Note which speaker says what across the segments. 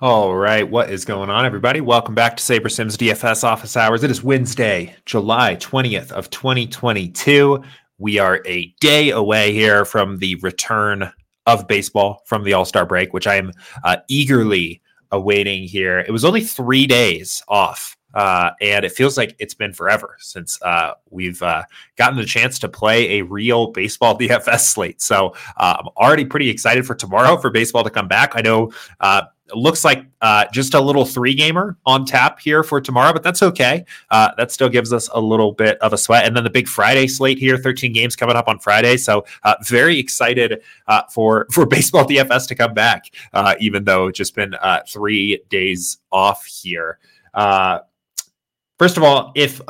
Speaker 1: All right, what is going on, everybody? Welcome back to SaberSim's DFS office hours. It is Wednesday, July 20th of 2022. We are a day away here from the return of baseball from the All-Star break, which I am uh, eagerly awaiting here. It was only three days off uh, and it feels like it's been forever since uh, we've uh, gotten the chance to play a real baseball DFS slate. So uh, I'm already pretty excited for tomorrow for baseball to come back. I know uh, it looks like uh, just a little three gamer on tap here for tomorrow, but that's okay. Uh, that still gives us a little bit of a sweat. And then the big Friday slate here, 13 games coming up on Friday. So uh, very excited uh, for for baseball DFS to come back, uh, even though it's just been uh, three days off here. First of all, if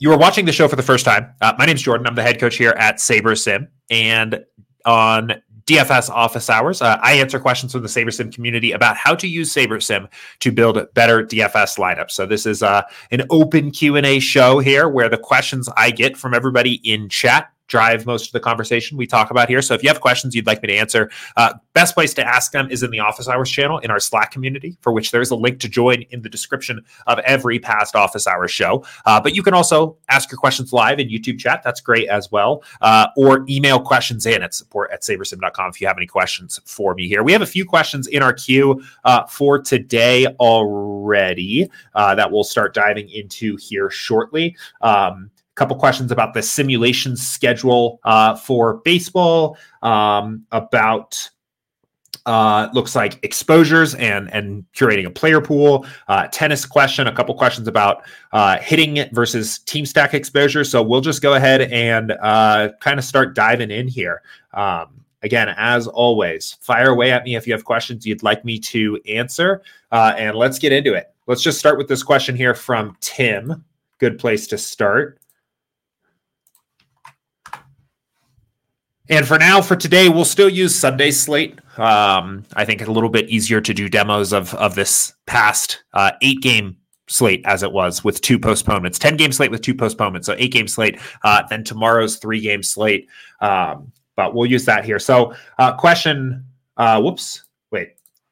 Speaker 1: you are watching the show for the first time, my name is Jordan. I'm the head coach here at SaberSim. And on DFS office hours. Uh, I answer questions from the SaberSim community about how to use SaberSim to build better DFS lineups. So this is uh, an open Q&A show here where the questions I get from everybody in chat drive most of the conversation we talk about here. So if you have questions you'd like me to answer, uh, best place to ask them is in the Office Hours channel in our Slack community, for which there's a link to join in the description of every past Office Hours show. Uh, but you can also ask your questions live in YouTube chat. That's great as well. Uh, or email questions in at support at sabersim.com if you have any questions for me here. We have a few questions in our queue uh, for today already uh, that we'll start diving into here shortly. Um, couple questions about the simulation schedule uh, for baseball, um, about uh, looks like exposures and and curating a player pool. Uh, tennis question, a couple questions about uh, hitting versus team stack exposure. So we'll just go ahead and uh, kind of start diving in here. Um, again, as always, fire away at me if you have questions you'd like me to answer, uh, and let's get into it. Let's just start with this question here from Tim. Good place to start. And for now, for today, we'll still use Sunday slate. Um, I think a little bit easier to do demos of of this past uh, eight game slate as it was with two postponements, ten game slate with two postponements, so eight game slate. Uh, then tomorrow's three game slate. Um, but we'll use that here. So, uh, question. Uh, whoops.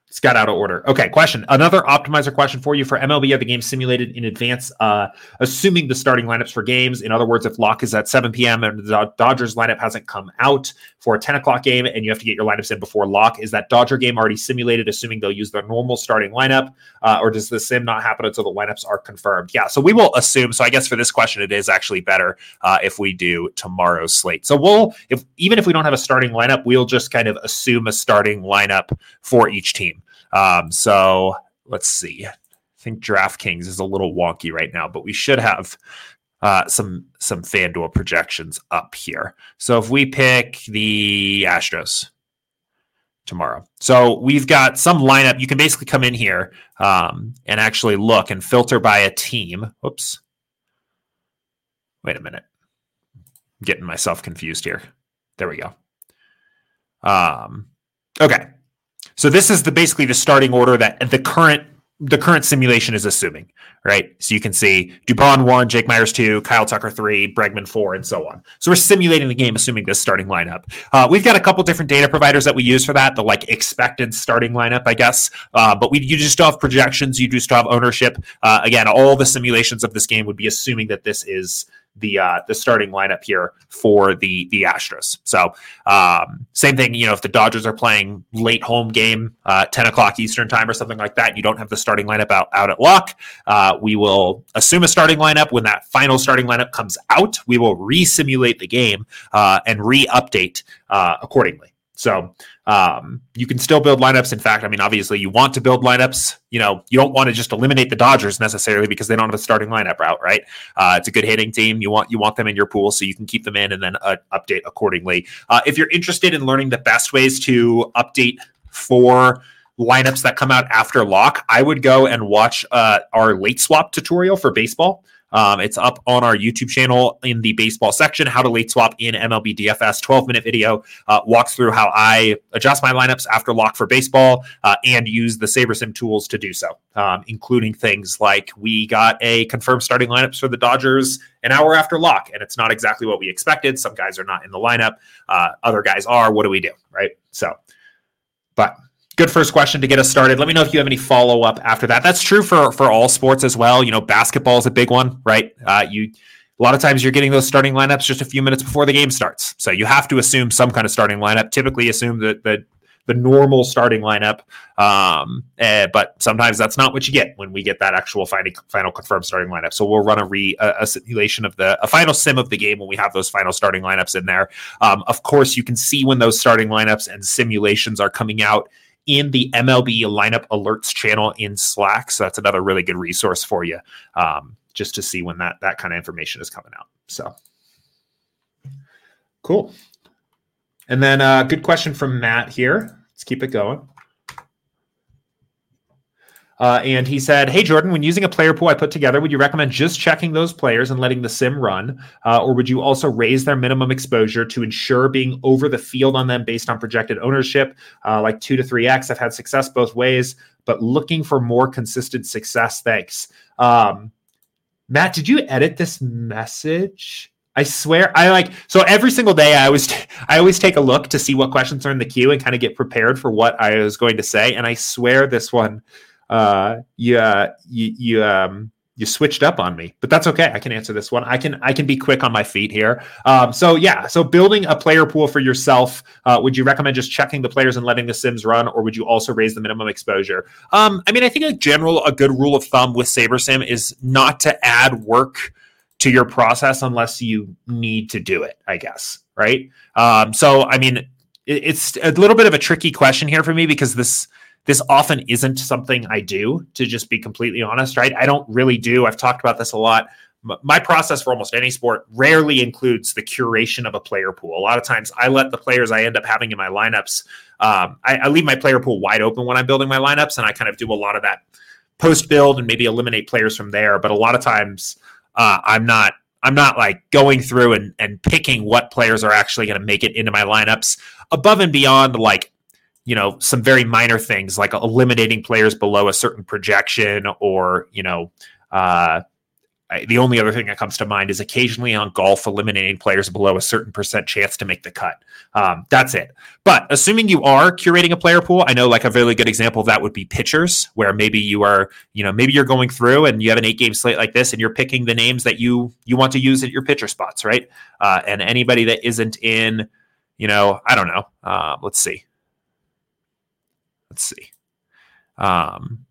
Speaker 1: It's got out of order. Okay, question. Another optimizer question for you for MLB. Are the games simulated in advance, uh, assuming the starting lineups for games? In other words, if lock is at 7 p.m. and the Dodgers lineup hasn't come out for a 10 o'clock game and you have to get your lineups in before lock, is that Dodger game already simulated, assuming they'll use their normal starting lineup? Uh, or does the sim not happen until the lineups are confirmed? Yeah, so we will assume. So I guess for this question, it is actually better uh, if we do tomorrow's slate. So we'll, if even if we don't have a starting lineup, we'll just kind of assume a starting lineup for each team. Um, so let's see. I think DraftKings is a little wonky right now, but we should have uh, some some FanDuel projections up here. So if we pick the Astros tomorrow, so we've got some lineup. You can basically come in here um, and actually look and filter by a team. Whoops. Wait a minute. I'm getting myself confused here. There we go. Um, okay. So this is the basically the starting order that the current the current simulation is assuming, right? So you can see Dubon one, Jake Meyers two, Kyle Tucker three, Bregman four, and so on. So we're simulating the game assuming this starting lineup. Uh, we've got a couple different data providers that we use for that, the like expected starting lineup, I guess. Uh, but we you just have projections, you just have ownership. Uh, again, all the simulations of this game would be assuming that this is the uh, the starting lineup here for the the Astros. So um, same thing, you know, if the Dodgers are playing late home game, uh, ten o'clock Eastern time or something like that, you don't have the starting lineup out out at lock. Uh, we will assume a starting lineup when that final starting lineup comes out. We will re-simulate the game uh, and re-update uh, accordingly. So um, you can still build lineups. In fact, I mean, obviously, you want to build lineups. You know, you don't want to just eliminate the Dodgers necessarily because they don't have a starting lineup route, right? Uh, it's a good hitting team. You want you want them in your pool so you can keep them in and then uh, update accordingly. Uh, if you're interested in learning the best ways to update for lineups that come out after lock, I would go and watch uh, our late swap tutorial for baseball. Um, it's up on our YouTube channel in the baseball section. How to late swap in MLB DFS. 12 minute video uh, walks through how I adjust my lineups after lock for baseball uh, and use the SaberSim tools to do so, um, including things like we got a confirmed starting lineups for the Dodgers an hour after lock, and it's not exactly what we expected. Some guys are not in the lineup, uh, other guys are. What do we do? Right. So, but good first question to get us started. Let me know if you have any follow up after that. That's true for for all sports as well. You know, basketball is a big one, right? Uh, you a lot of times you're getting those starting lineups just a few minutes before the game starts, so you have to assume some kind of starting lineup. Typically, assume that the the normal starting lineup, um, uh, but sometimes that's not what you get when we get that actual final final confirmed starting lineup. So we'll run a re a, a simulation of the a final sim of the game when we have those final starting lineups in there. Um, of course, you can see when those starting lineups and simulations are coming out in the MLB lineup alerts channel in Slack. So that's another really good resource for you, um, just to see when that that kind of information is coming out. So cool. And then uh, good question from Matt here. Let's keep it going. Uh, and he said, Hey, Jordan, when using a player pool I put together, would you recommend just checking those players and letting the sim run? Uh, or would you also raise their minimum exposure to ensure being over the field on them based on projected ownership, uh, like two to three X? I've had success both ways, but looking for more consistent success. Thanks. Um, Matt, did you edit this message? I swear, I like so every single day. I always, t- I always take a look to see what questions are in the queue and kind of get prepared for what I was going to say. And I swear, this one uh, you, uh, you, you, um, you switched up on me, but that's okay. I can answer this one. I can I can be quick on my feet here. Um, so yeah, so building a player pool for yourself. Uh, would you recommend just checking the players and letting the sims run, or would you also raise the minimum exposure? Um, I mean, I think a general a good rule of thumb with SaberSim is not to add work to your process unless you need to do it. I guess right. Um, so I mean, it, it's a little bit of a tricky question here for me because this this often isn't something I do, to just be completely honest, right? I don't really do. I've talked about this a lot. My process for almost any sport rarely includes the curation of a player pool. A lot of times I let the players I end up having in my lineups, um, I, I leave my player pool wide open when I'm building my lineups, and I kind of do a lot of that post build and maybe eliminate players from there. But a lot of times uh, I'm not I'm not like going through and, and picking what players are actually going to make it into my lineups above and beyond like you know some very minor things like eliminating players below a certain projection or you know uh, the only other thing that comes to mind is occasionally on golf eliminating players below a certain percent chance to make the cut. Um, that's it. But assuming you are curating a player pool i know like a really good example of that would be pitchers where maybe you are you know maybe you're going through and you have an eight game slate like this and you're picking the names that you you want to use at your pitcher spots right? Uh, and anybody that isn't in you know i don't know. Uh, let's see Let's see. Um,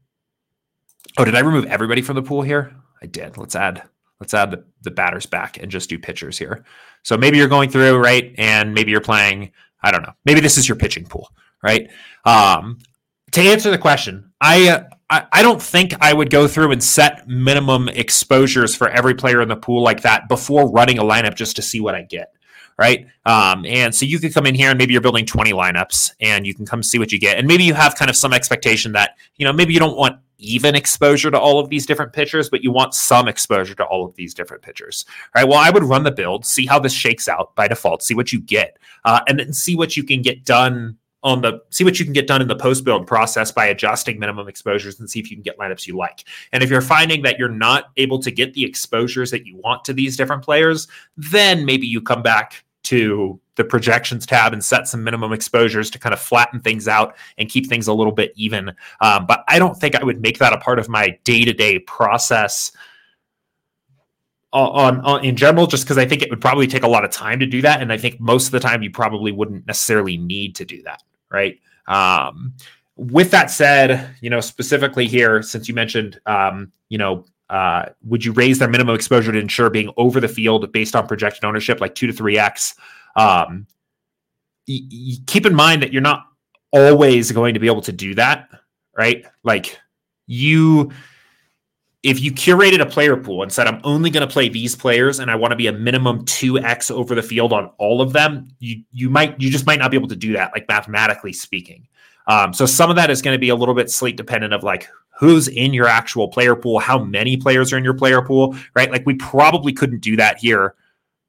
Speaker 1: oh, did I remove everybody from the pool here? I did. Let's add let's add the, the batters back and just do pitchers here. So maybe you're going through right, and maybe you're playing. I don't know. Maybe this is your pitching pool, right? Um, to answer the question, I, uh, I I don't think I would go through and set minimum exposures for every player in the pool like that before running a lineup just to see what I get right? Um, and so you could come in here and maybe you're building 20 lineups and you can come see what you get. And maybe you have kind of some expectation that, you know, maybe you don't want even exposure to all of these different pitchers, but you want some exposure to all of these different pitchers, right? Well, I would run the build, see how this shakes out by default, see what you get, uh, and then see what you can get done on the see what you can get done in the post build process by adjusting minimum exposures and see if you can get lineups you like. And if you're finding that you're not able to get the exposures that you want to these different players, then maybe you come back to the projections tab and set some minimum exposures to kind of flatten things out and keep things a little bit even. Um, but I don't think I would make that a part of my day to day process. On, on, in general, just because I think it would probably take a lot of time to do that, and I think most of the time you probably wouldn't necessarily need to do that, right? Um, with that said, you know, specifically here, since you mentioned, um, you know, uh, would you raise their minimum exposure to ensure being over the field based on projected ownership, like two to three x? Um, y- y- keep in mind that you're not always going to be able to do that, right? Like you, if you curated a player pool and said I'm only going to play these players and I want to be a minimum two x over the field on all of them, you you might you just might not be able to do that, like mathematically speaking. Um, so some of that is going to be a little bit slate dependent of like who's in your actual player pool, how many players are in your player pool, right? Like we probably couldn't do that here.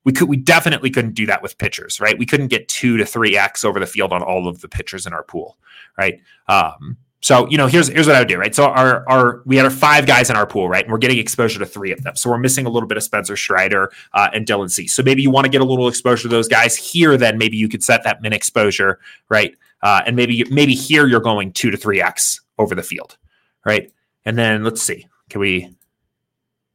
Speaker 1: We could, we definitely couldn't do that with pitchers, right? We couldn't get two to three X over the field on all of the pitchers in our pool, right? Um, so you know, here's here's what I would do, right? So our our we had our five guys in our pool, right? And we're getting exposure to three of them. So we're missing a little bit of Spencer Strider uh, and Dylan Cease. So maybe you want to get a little exposure to those guys here. Then maybe you could set that min exposure, right? uh, and maybe maybe here you're going two to three x over the field, right? And then let's see, can we,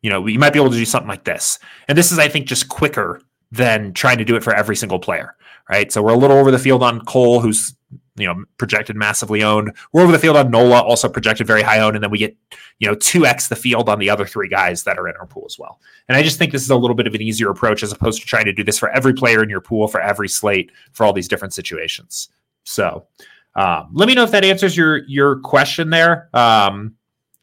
Speaker 1: you know, we might be able to do something like this, and this is I think just quicker than trying to do it for every single player, right? So we're a little over the field on Cole, who's you know projected massively owned. We're over the field on Nola, also projected very high owned, and then we get you know two x the field on the other three guys that are in our pool as well. And I just think this is a little bit of an easier approach as opposed to trying to do this for every player in your pool for every slate for all these different situations. So um, let me know if that answers your your question there. Um,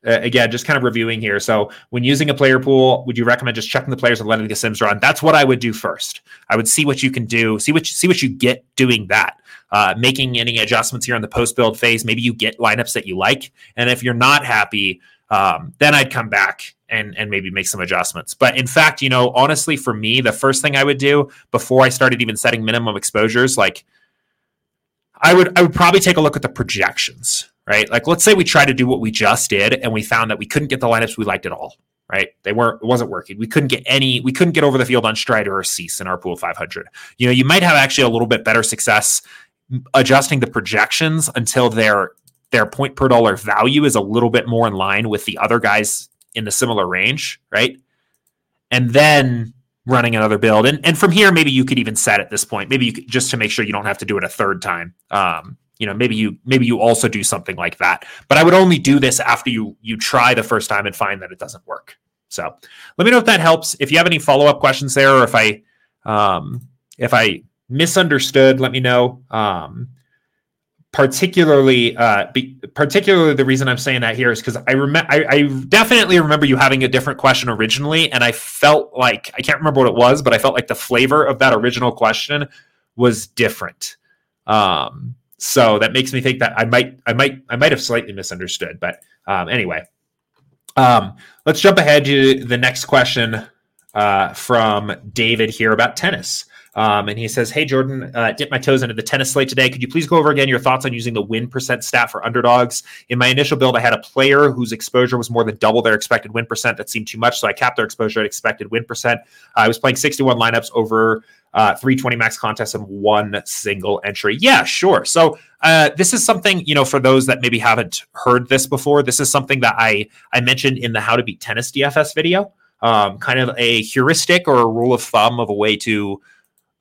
Speaker 1: again, just kind of reviewing here. So, when using a player pool, would you recommend just checking the players and letting the sims run? That's what I would do first. I would see what you can do, see what you, see what you get doing that uh, making any adjustments here in the post build phase. Maybe you get lineups that you like, and if you're not happy, um, then I'd come back and and maybe make some adjustments. But in fact, you know, honestly, for me, the first thing I would do before I started even setting minimum exposures, like I would I would probably take a look at the projections, right? Like let's say we try to do what we just did and we found that we couldn't get the lineups we liked at all, right? They weren't it wasn't working. We couldn't get any we couldn't get over the field on Strider or Cease in our pool 500. You know, you might have actually a little bit better success adjusting the projections until their their point per dollar value is a little bit more in line with the other guys in the similar range, right? And then running another build. And and from here, maybe you could even set at this point, maybe you could, just to make sure you don't have to do it a third time. Um, you know, maybe you maybe you also do something like that. But I would only do this after you you try the first time and find that it doesn't work. So let me know if that helps. If you have any follow up questions there, or if I um, if I misunderstood, let me know. Um, particularly, uh, be, particularly the reason I'm saying that here is because I remember, I, I, definitely remember you having a different question originally, and I felt like I can't remember what it was, but I felt like the flavor of that original question was different. Um, so that makes me think that I might, I might, I might have slightly misunderstood. But um, anyway, um, let's jump ahead to the next question uh, from David here about tennis. Um, and he says, Hey, Jordan, uh, dip my toes into the tennis slate today. Could you please go over again your thoughts on using the win percent stat for underdogs? In my initial build, I had a player whose exposure was more than double their expected win percent. That seemed too much. So I capped their exposure at expected win percent. I was playing 61 lineups over uh, 320 max contests and one single entry. Yeah, sure. So uh, this is something you know for those that maybe haven't heard this before. This is something that I I mentioned in the How to Beat Tennis DFS video. Um, kind of a heuristic or a rule of thumb of a way to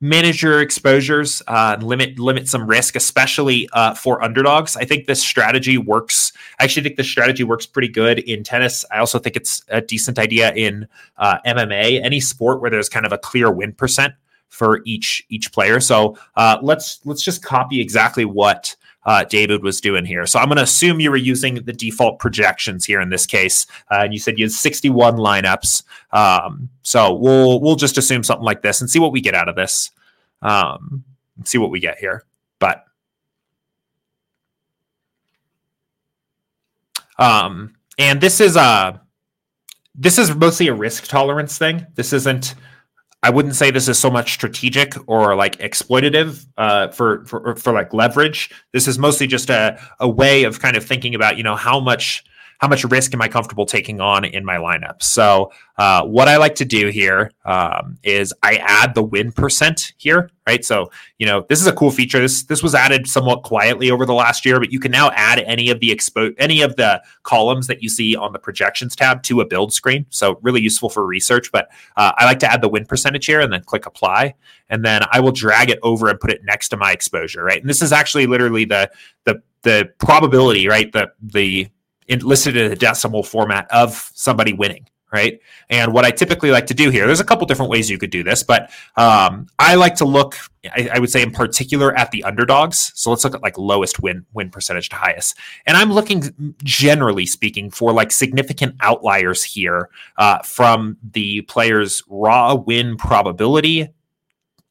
Speaker 1: manage your exposures, uh, limit limit some risk, especially uh, for underdogs. I think this strategy works. I actually think this strategy works pretty good in tennis. I also think it's a decent idea in uh, MMA, any sport where there's kind of a clear win percent for each each player. So uh, let's let's just copy exactly what uh, David was doing here. So I'm going to assume you were using the default projections here in this case, uh, and you said you had 61 lineups. Um, so we'll we'll just assume something like this and see what we get out of this. Um, see what we get here. But um, and this is a this is mostly a risk tolerance thing. This isn't I wouldn't say this is so much strategic or like exploitative uh, for, for for like leverage. This is mostly just a, a way of kind of thinking about you know how much how much risk am I comfortable taking on in my lineup? So, uh, what I like to do here um, is I add the win percent here, right? So, you know, this is a cool feature. This this was added somewhat quietly over the last year, but you can now add any of the expo any of the columns that you see on the projections tab to a build screen. So, really useful for research. But uh, I like to add the win percentage here and then click apply, and then I will drag it over and put it next to my exposure, right? And this is actually literally the the the probability, right? The the in, listed in a decimal format of somebody winning right? And what I typically like to do here, there's a couple different ways you could do this, but um, I like to look, I, I, would say in particular at the underdogs. So let's look at like lowest win win percentage to highest, and I'm looking generally speaking for like significant outliers here uh, from the player's raw win probability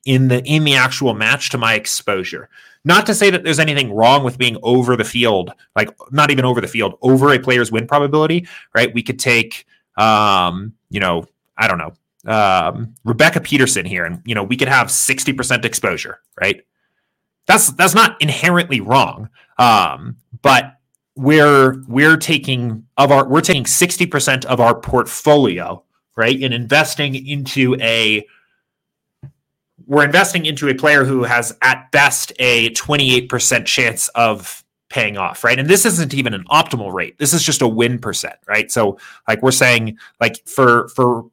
Speaker 1: in the in the actual match to my exposure. Not to say that there's anything wrong with being over the field, like not even over the field, over a player's win probability, right? We could take, um, you know, I don't know, um, Rebecca Peterson here, and you know, we could have 60% exposure, right? That's that's not inherently wrong, um, but we're we're taking of our we're taking 60% of our portfolio, right, and investing into a we're investing into a player who has at best a 28% chance of paying off, right? And this isn't even an optimal rate. This is just a win percent, right? So like we're saying like for for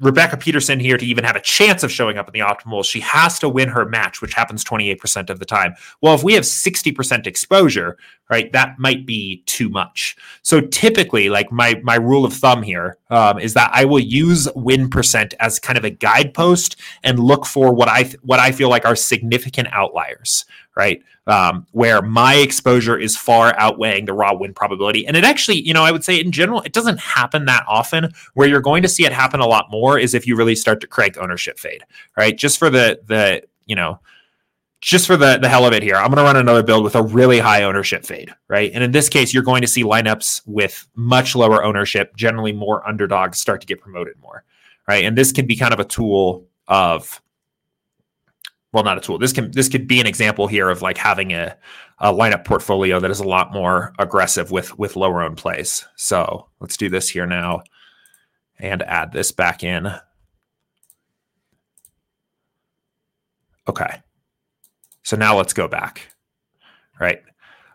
Speaker 1: Rebecca Peterson here to even have a chance of showing up in the optimal, she has to win her match, which happens 28% of the time. Well, if we have 60% exposure, right, that might be too much. So typically, like my my rule of thumb here um, is that I will use win percent as kind of a guidepost and look for what I what I feel like are significant outliers, right? Um, where my exposure is far outweighing the raw win probability. And it actually, you know, I would say in general, it doesn't happen that often. Where you're going to see it happen a lot more is if you really start to crank ownership fade, right? Just for the the you know just for the, the hell of it here, I'm going to run another build with a really high ownership fade, right? And in this case, you're going to see lineups with much lower ownership, generally more underdogs start to get promoted more, right? And this can be kind of a tool of well, not a tool. This can this could be an example here of like having a, a lineup portfolio that is a lot more aggressive with with lower owned plays. So let's do this here now and add this back in. Okay. So now let's go back. Right.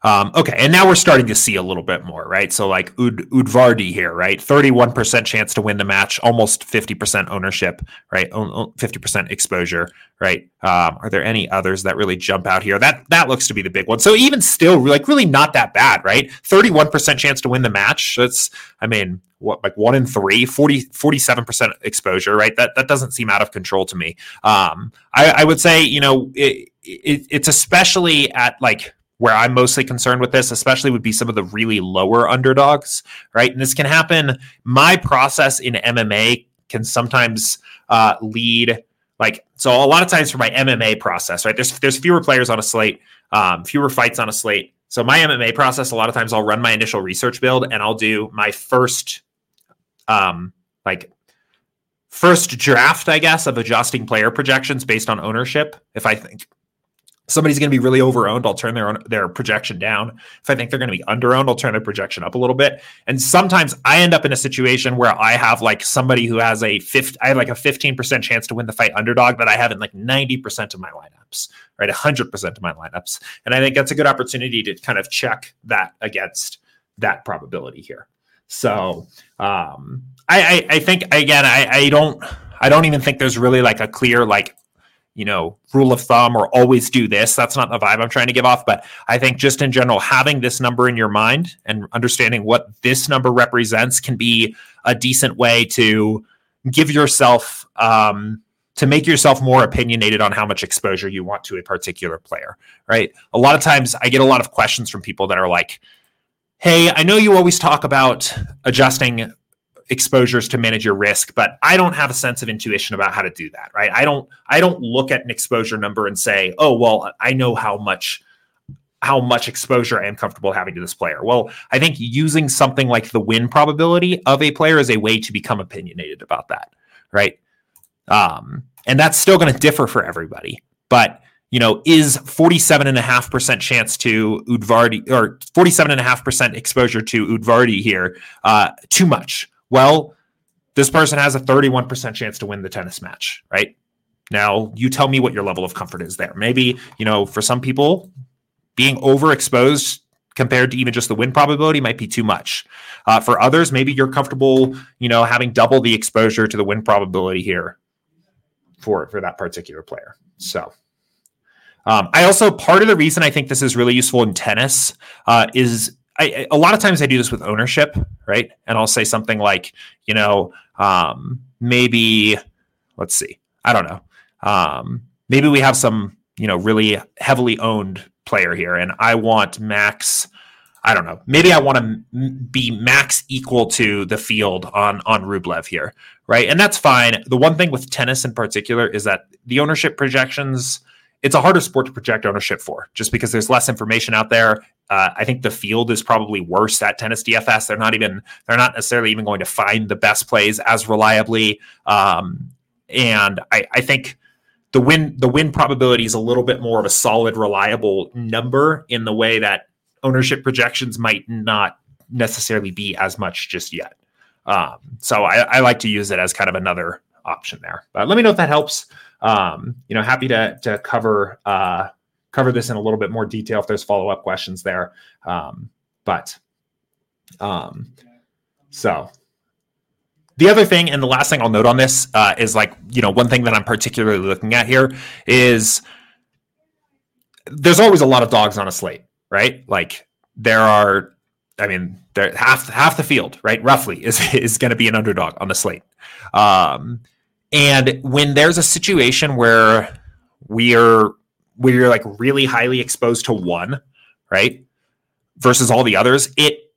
Speaker 1: Um, okay, and now we're starting to see a little bit more, right? So like Ud- Udvardy here, right? Thirty-one percent chance to win the match, almost fifty percent ownership, right? Fifty percent exposure, right? Um, are there any others that really jump out here? That that looks to be the big one. So even still, like really not that bad, right? Thirty-one percent chance to win the match. That's, I mean, what like one in three, 40, 47% exposure, right? That that doesn't seem out of control to me. Um, I, I would say, you know, it, it, it's especially at like where I'm mostly concerned with this, especially would be some of the really lower underdogs, right? And this can happen. My process in MMA can sometimes uh, lead like so a lot of times for my MMA process, right? There's there's fewer players on a slate, um, fewer fights on a slate. So my MMA process, a lot of times I'll run my initial research build and I'll do my first, um, like first draft, I guess, of adjusting player projections based on ownership. If I think somebody's going to be really overowned, I'll turn their own, their projection down. If I think they're going to be underowned, I'll turn their projection up a little bit. And sometimes I end up in a situation where I have like somebody who has a fifth, I have like a 15% chance to win the fight underdog that I have in like 90% of my lineups, right? 100% of my lineups. And I think that's a good opportunity to kind of check that against that probability here. So um, I, I, I think again, I, I don't, I don't even think there's really like a clear like you know, rule of thumb or always do this. That's not the vibe I'm trying to give off. But I think just in general, having this number in your mind and understanding what this number represents can be a decent way to give yourself, um, to make yourself more opinionated on how much exposure you want to a particular player, right? A lot of times I get a lot of questions from people that are like, Hey, I know you always talk about adjusting exposures to manage your risk but i don't have a sense of intuition about how to do that right? I don't i don't look at an exposure number and say oh well i know how much how much exposure i am comfortable having to this player. Well i think using something like the win probability of a player is a way to become opinionated about that right? Um, and that's still going to differ for everybody but you know, is 47.5% chance to Udvardy or 47.5% exposure to Udvardy here uh, too much? Well, this person has a 31% chance to win the tennis match, right? Now, you tell me what your level of comfort is there. Maybe, you know, for some people, being overexposed compared to even just the win probability might be too much. Uh, for others, maybe you're comfortable, you know, having double the exposure to the win probability here for for that particular player. So, um, I also part of the reason I think this is really useful in tennis uh, is I, a lot of times I do this with ownership, right? And I'll say something like, you know, um, maybe, let's see, I don't know. Um, maybe we have some, you know, really heavily owned player here, and I want max. I don't know. Maybe I want to be max equal to the field on on Rublev here, right? And that's fine. The one thing with tennis in particular is that the ownership projections it's a harder sport to project ownership for just because there's less information out there. Uh, I think the field is probably worse at tennis DFS. They're not even they're not necessarily even going to find the best plays as reliably. Um, and I, I think the win the win probability is a little bit more of a solid, reliable number in the way that ownership projections might not necessarily be as much just yet. Um, so I, I like to use it as kind of another option there. But let me know if that helps. Um, you know, happy to to cover uh, cover this in a little bit more detail if there's follow up questions there. Um, but um, so the other thing, and the last thing I'll note on this uh, is like, you know, one thing that I'm particularly looking at here is there's always a lot of dogs on a slate, right? Like there are, I mean, there half half the field, right, roughly is is going to be an underdog on the slate. Um, and when there's a situation where we are we're like really highly exposed to one, right, versus all the others, it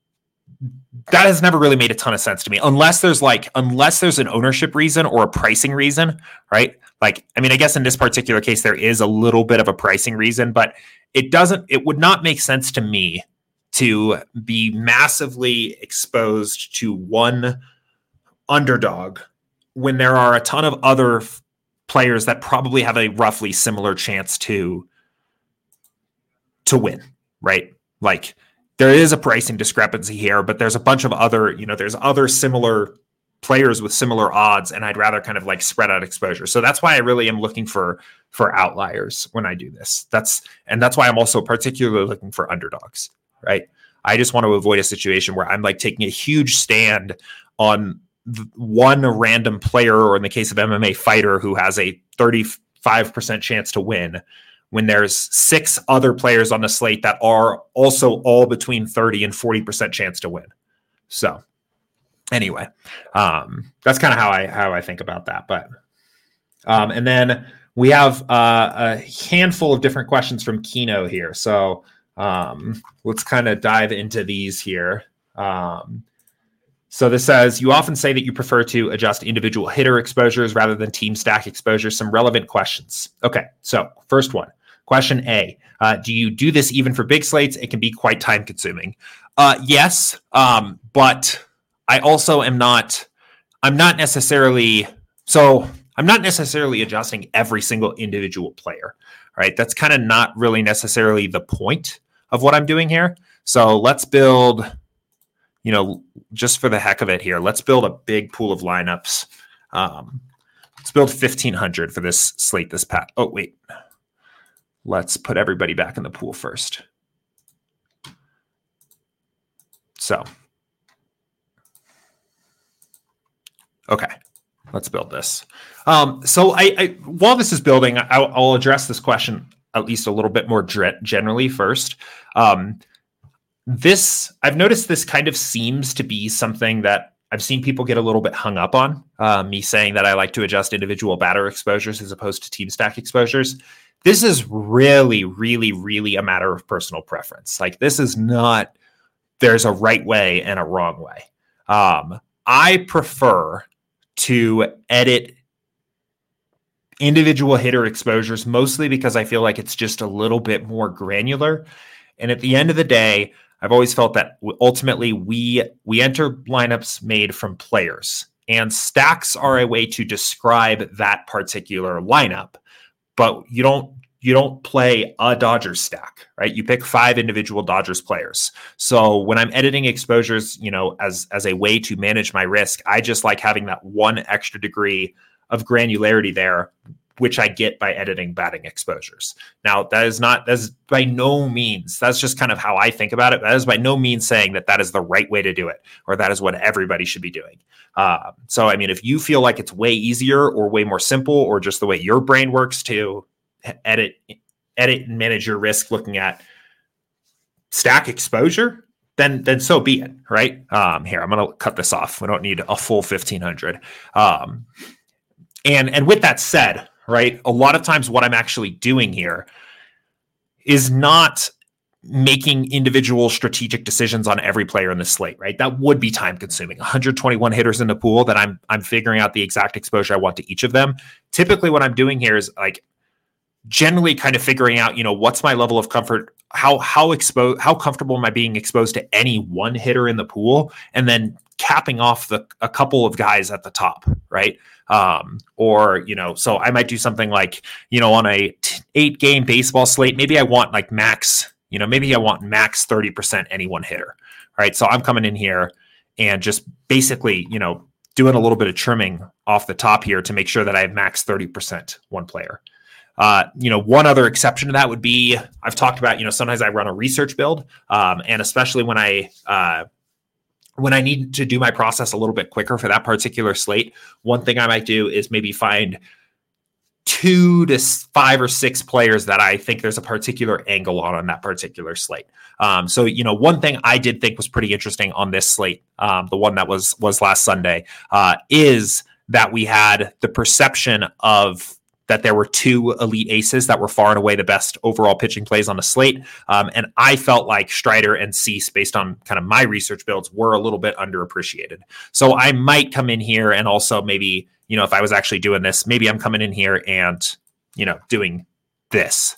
Speaker 1: that has never really made a ton of sense to me. Unless there's like unless there's an ownership reason or a pricing reason right? Like i mean i guess in this particular case there is a little bit of a pricing reason but it doesn't it would not make sense to me to be massively exposed to one underdog when there are a ton of other f- players that probably have a roughly similar chance to to win right like there is a pricing discrepancy here, but there's a bunch of other, you know, there's other similar players with similar odds, and I'd rather kind of like spread out exposure. So that's why I really am looking for for outliers when I do this. That's and that's why I'm also particularly looking for underdogs, right? I just want to avoid a situation where I'm like taking a huge stand on one random player, or in the case of MMA fighter, who has a 35% chance to win when there's six other players on the slate that are also all between 30 and 40% chance to win. So anyway, um, that's kind of how I how I think about that. But um, and then we have uh, a handful of different questions from Kino here. So um, let's kind of dive into these here. Um, so this says you often say that you prefer to adjust individual hitter exposures rather than team stack exposures. Some relevant questions. Okay, so first one Question A uh, Do you do this even for big slates? It can be quite time consuming. Uh, yes, um, but I also am not, I'm not necessarily, so I'm not necessarily adjusting every single individual player, right? That's kind of not really necessarily the point of what I'm doing here. So let's build, you know, just for the heck of it here, let's build a big pool of lineups. Um, let's build 1500 for this slate this pat. Oh, wait. Let's put everybody back in the pool first. So, okay, let's build this. Um, so, I, I, while this is building, I, will address this question at least a little bit more generally first. Um, this I've noticed this kind of seems to be something that I've seen people get a little bit hung up on. Uh, me saying that I like to adjust individual batter exposures as opposed to team stack exposures this is really, really, really a matter of personal preference. Like this is not there's a right way and a wrong way. Um, I prefer to edit individual hitter exposures mostly because I feel like it's just a little bit more granular. And at the end of the day, I've always felt that ultimately we we enter lineups made from players, and stacks are a way to describe that particular lineup but you don't you don't play a Dodgers stack, right? You pick five individual Dodgers players. So when I'm editing exposures, you know, as as a way to manage my risk, I just like having that one extra degree of granularity there, which I get by editing batting exposures. Now, that is not that's by no means that's just kind of how I think about it. That is by no means saying that that is the right way to do it or that is what everybody should be doing. Uh, so, I mean, if you feel like it's way easier or way more simple or just the way your brain works to edit edit and manage your risk looking at stack exposure then then so be it right um here i'm gonna cut this off we don't need a full 1500 um and and with that said right a lot of times what i'm actually doing here is not making individual strategic decisions on every player in the slate, right? That would be time consuming. 121 hitters in the pool that I'm I'm figuring out the exact exposure I want to each of them. Typically what I'm doing here is like generally kind of figuring out, you know, what's my level of comfort, how how exposed how comfortable am I being exposed to any one hitter in the pool and then capping off the a couple of guys at the top, right? Um, or you know, so I might do something like, you know, on a t- eight game baseball slate, maybe I want like max, you know, maybe I want max 30% any one hitter. Right. So I'm coming in here and just basically, you know, doing a little bit of trimming off the top here to make sure that I have max 30% one player. Uh, you know, one other exception to that would be I've talked about, you know, sometimes I run a research build, um, and especially when I uh, when I need to do my process a little bit quicker for that particular slate, one thing I might do is maybe find two to five or six players that I think there's a particular angle on on that particular slate. Um, so you know, one thing I did think was pretty interesting on this slate, um, the one that was was last Sunday, uh, is that we had the perception of that there were two elite aces that were far and away the best overall pitching plays on the slate. Um, and I felt like Strider and Cease, based on kind of my research builds, were a little bit underappreciated. So I might come in here and also maybe, you know, if I was actually doing this, maybe I'm coming in here and, you know, doing this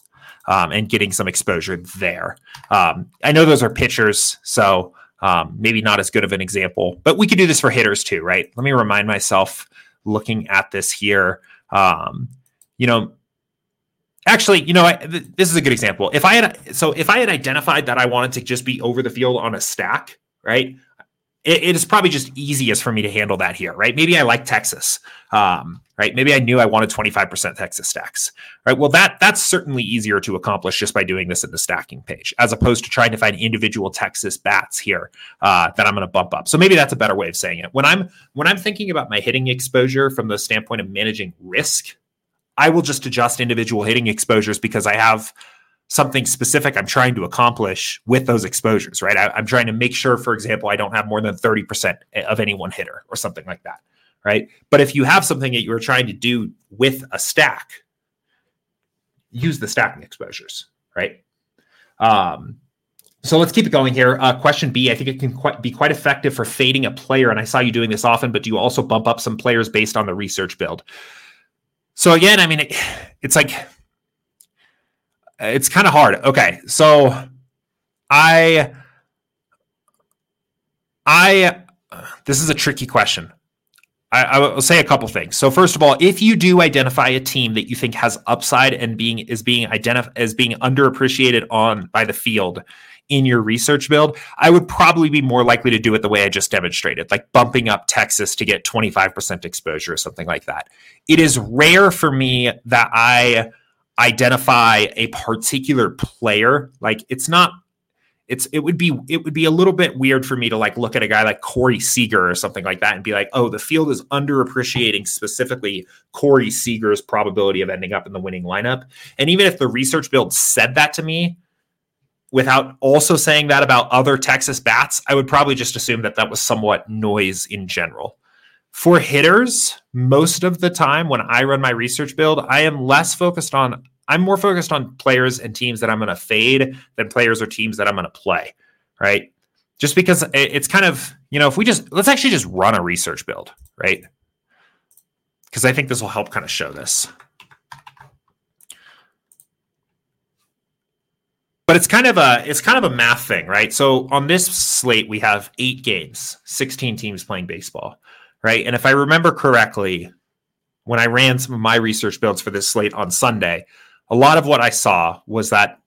Speaker 1: um, and getting some exposure there. Um, I know those are pitchers, so um, maybe not as good of an example, but we could do this for hitters too, right? Let me remind myself looking at this here. Um, you know, actually, you know, I, th- this is a good example. If I had, so if I had identified that I wanted to just be over the field on a stack, right? It, it is probably just easiest for me to handle that here, right? Maybe I like Texas, um, right? Maybe I knew I wanted 25% Texas stacks, right? Well, that that's certainly easier to accomplish just by doing this in the stacking page, as opposed to trying to find individual Texas bats here uh, that I'm going to bump up. So maybe that's a better way of saying it. When I'm when I'm thinking about my hitting exposure from the standpoint of managing risk, I will just adjust individual hitting exposures because I have something specific I'm trying to accomplish with those exposures, right? I, am trying to make sure, for example, I don't have more than 30% of any one hitter or something like that, right? But if you have something that you are trying to do with a stack, use the stacking exposures, right? Um, so let's keep it going here. Uh, question B, I think it can quite, be quite effective for fading a player. And I saw you doing this often, but do you also bump up some players based on the research build? So again, I mean, it, it's like it's kind of hard. Okay, so I I this is a tricky question. I, I will say a couple things. So first of all, if you do identify a team that you think has upside and being is being identified as being underappreciated on by the field, in your research build, I would probably be more likely to do it the way I just demonstrated, like bumping up Texas to get 25% exposure or something like that. It is rare for me that I identify a particular player. Like it's not it's it would be it would be a little bit weird for me to like look at a guy like Corey Seager or something like that and be like, oh, the field is underappreciating specifically Corey Seager's probability of ending up in the winning lineup. And even if the research build said that to me, without also saying that about other Texas bats, I would probably just assume that that was somewhat noise in general. For hitters, most of the time when I run my research build, I am less focused on, I'm more focused on players and teams that I'm going to fade than players or teams that I'm going to play, right? Just because it's kind of, you know, if we just, let's actually just run a research build, right? Because I think this will help kind of show this. But it's kind of a it's kind of a math thing, right? So on this slate we have 8 games, 16 teams playing baseball, right? And if I remember correctly, when I ran some of my research builds for this slate on Sunday, a lot of what I saw was that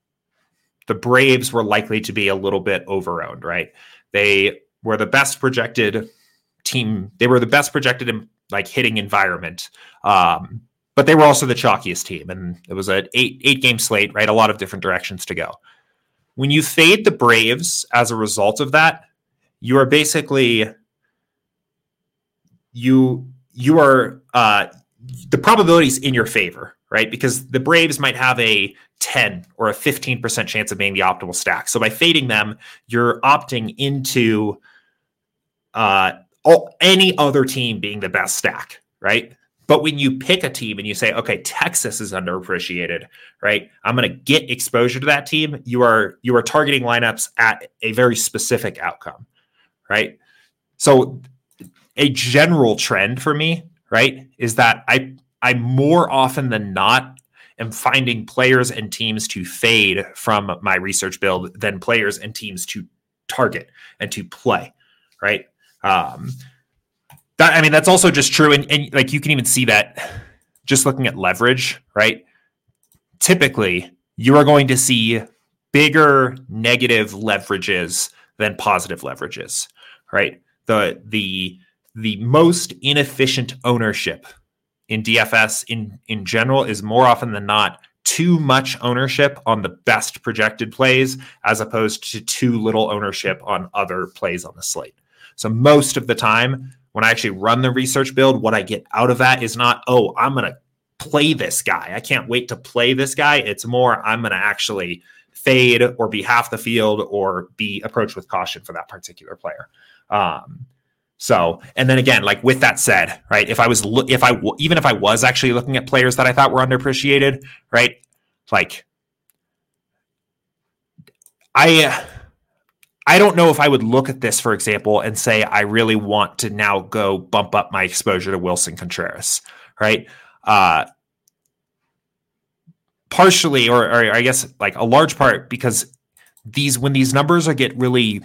Speaker 1: the Braves were likely to be a little bit overowned, right? They were the best projected team. They were the best projected in like hitting environment. Um, but they were also the chalkiest team, and it was an eight eight game slate, right? A lot of different directions to go. When you fade the Braves as a result of that, you are basically you you are uh, the probabilities in your favor, right? Because the Braves might have a 10 or a 15% chance of being the optimal stack. So by fading them, you're opting into uh, all, any other team being the best stack, right? But when you pick a team and you say, okay, Texas is underappreciated, right? I'm going to get exposure to that team. You are you are targeting lineups at a very specific outcome, right? So a general trend for me, right, is that I I more often than not am finding players and teams to fade from my research build than players and teams to target and to play, right? Um, that I mean, that's also just true, and, and like you can even see that just looking at leverage, right? Typically, you are going to see bigger negative leverages than positive leverages, right? The the the most inefficient ownership in DFS in in general is more often than not too much ownership on the best projected plays as opposed to too little ownership on other plays on the slate. So most of the time when I actually run the research build, what I get out of that is not, oh, I'm going to play this guy. I can't wait to play this guy. It's more I'm going to actually fade or be half the field or be approached with caution for that particular player. Um, so, and then again, like with that said, right? If I was, lo- if I, w- even if I was actually looking at players that I thought were underappreciated, right? Like, I, I don't know if I would look at this, for example, and say, I really want to now go bump up my exposure to Willson Contreras, right? Uh, partially, or, or I guess like a large part, because these, when these numbers are get really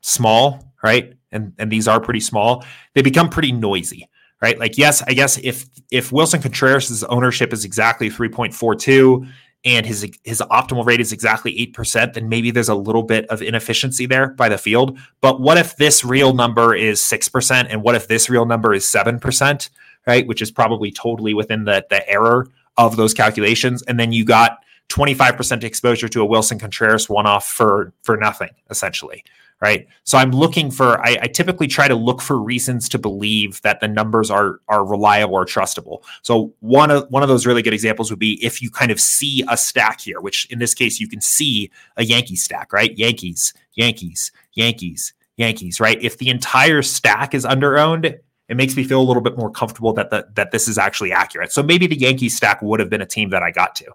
Speaker 1: small, right? and and these are pretty small, they become pretty noisy, right? Like yes, I guess if if Willson Contreras' ownership is exactly 3.42 and his his optimal rate is exactly 8%, then maybe there's a little bit of inefficiency there by the field. But what if this real number is 6% and what if this real number is 7%, right? Which is probably totally within the the error of those calculations and then you got 25% exposure to a Willson Contreras one off for for nothing essentially right? So I'm looking for. I, I, typically try to look for reasons to believe that the numbers are are reliable or trustable. So one of one of those really good examples would be if you kind of see a stack here, which in this case you can see a Yankee stack, right? Yankees, Yankees, Yankees, Yankees, right? If the entire stack is underowned, it makes me feel a little bit more comfortable that the, that this is actually accurate. So maybe the Yankee stack would have been a team that I got to,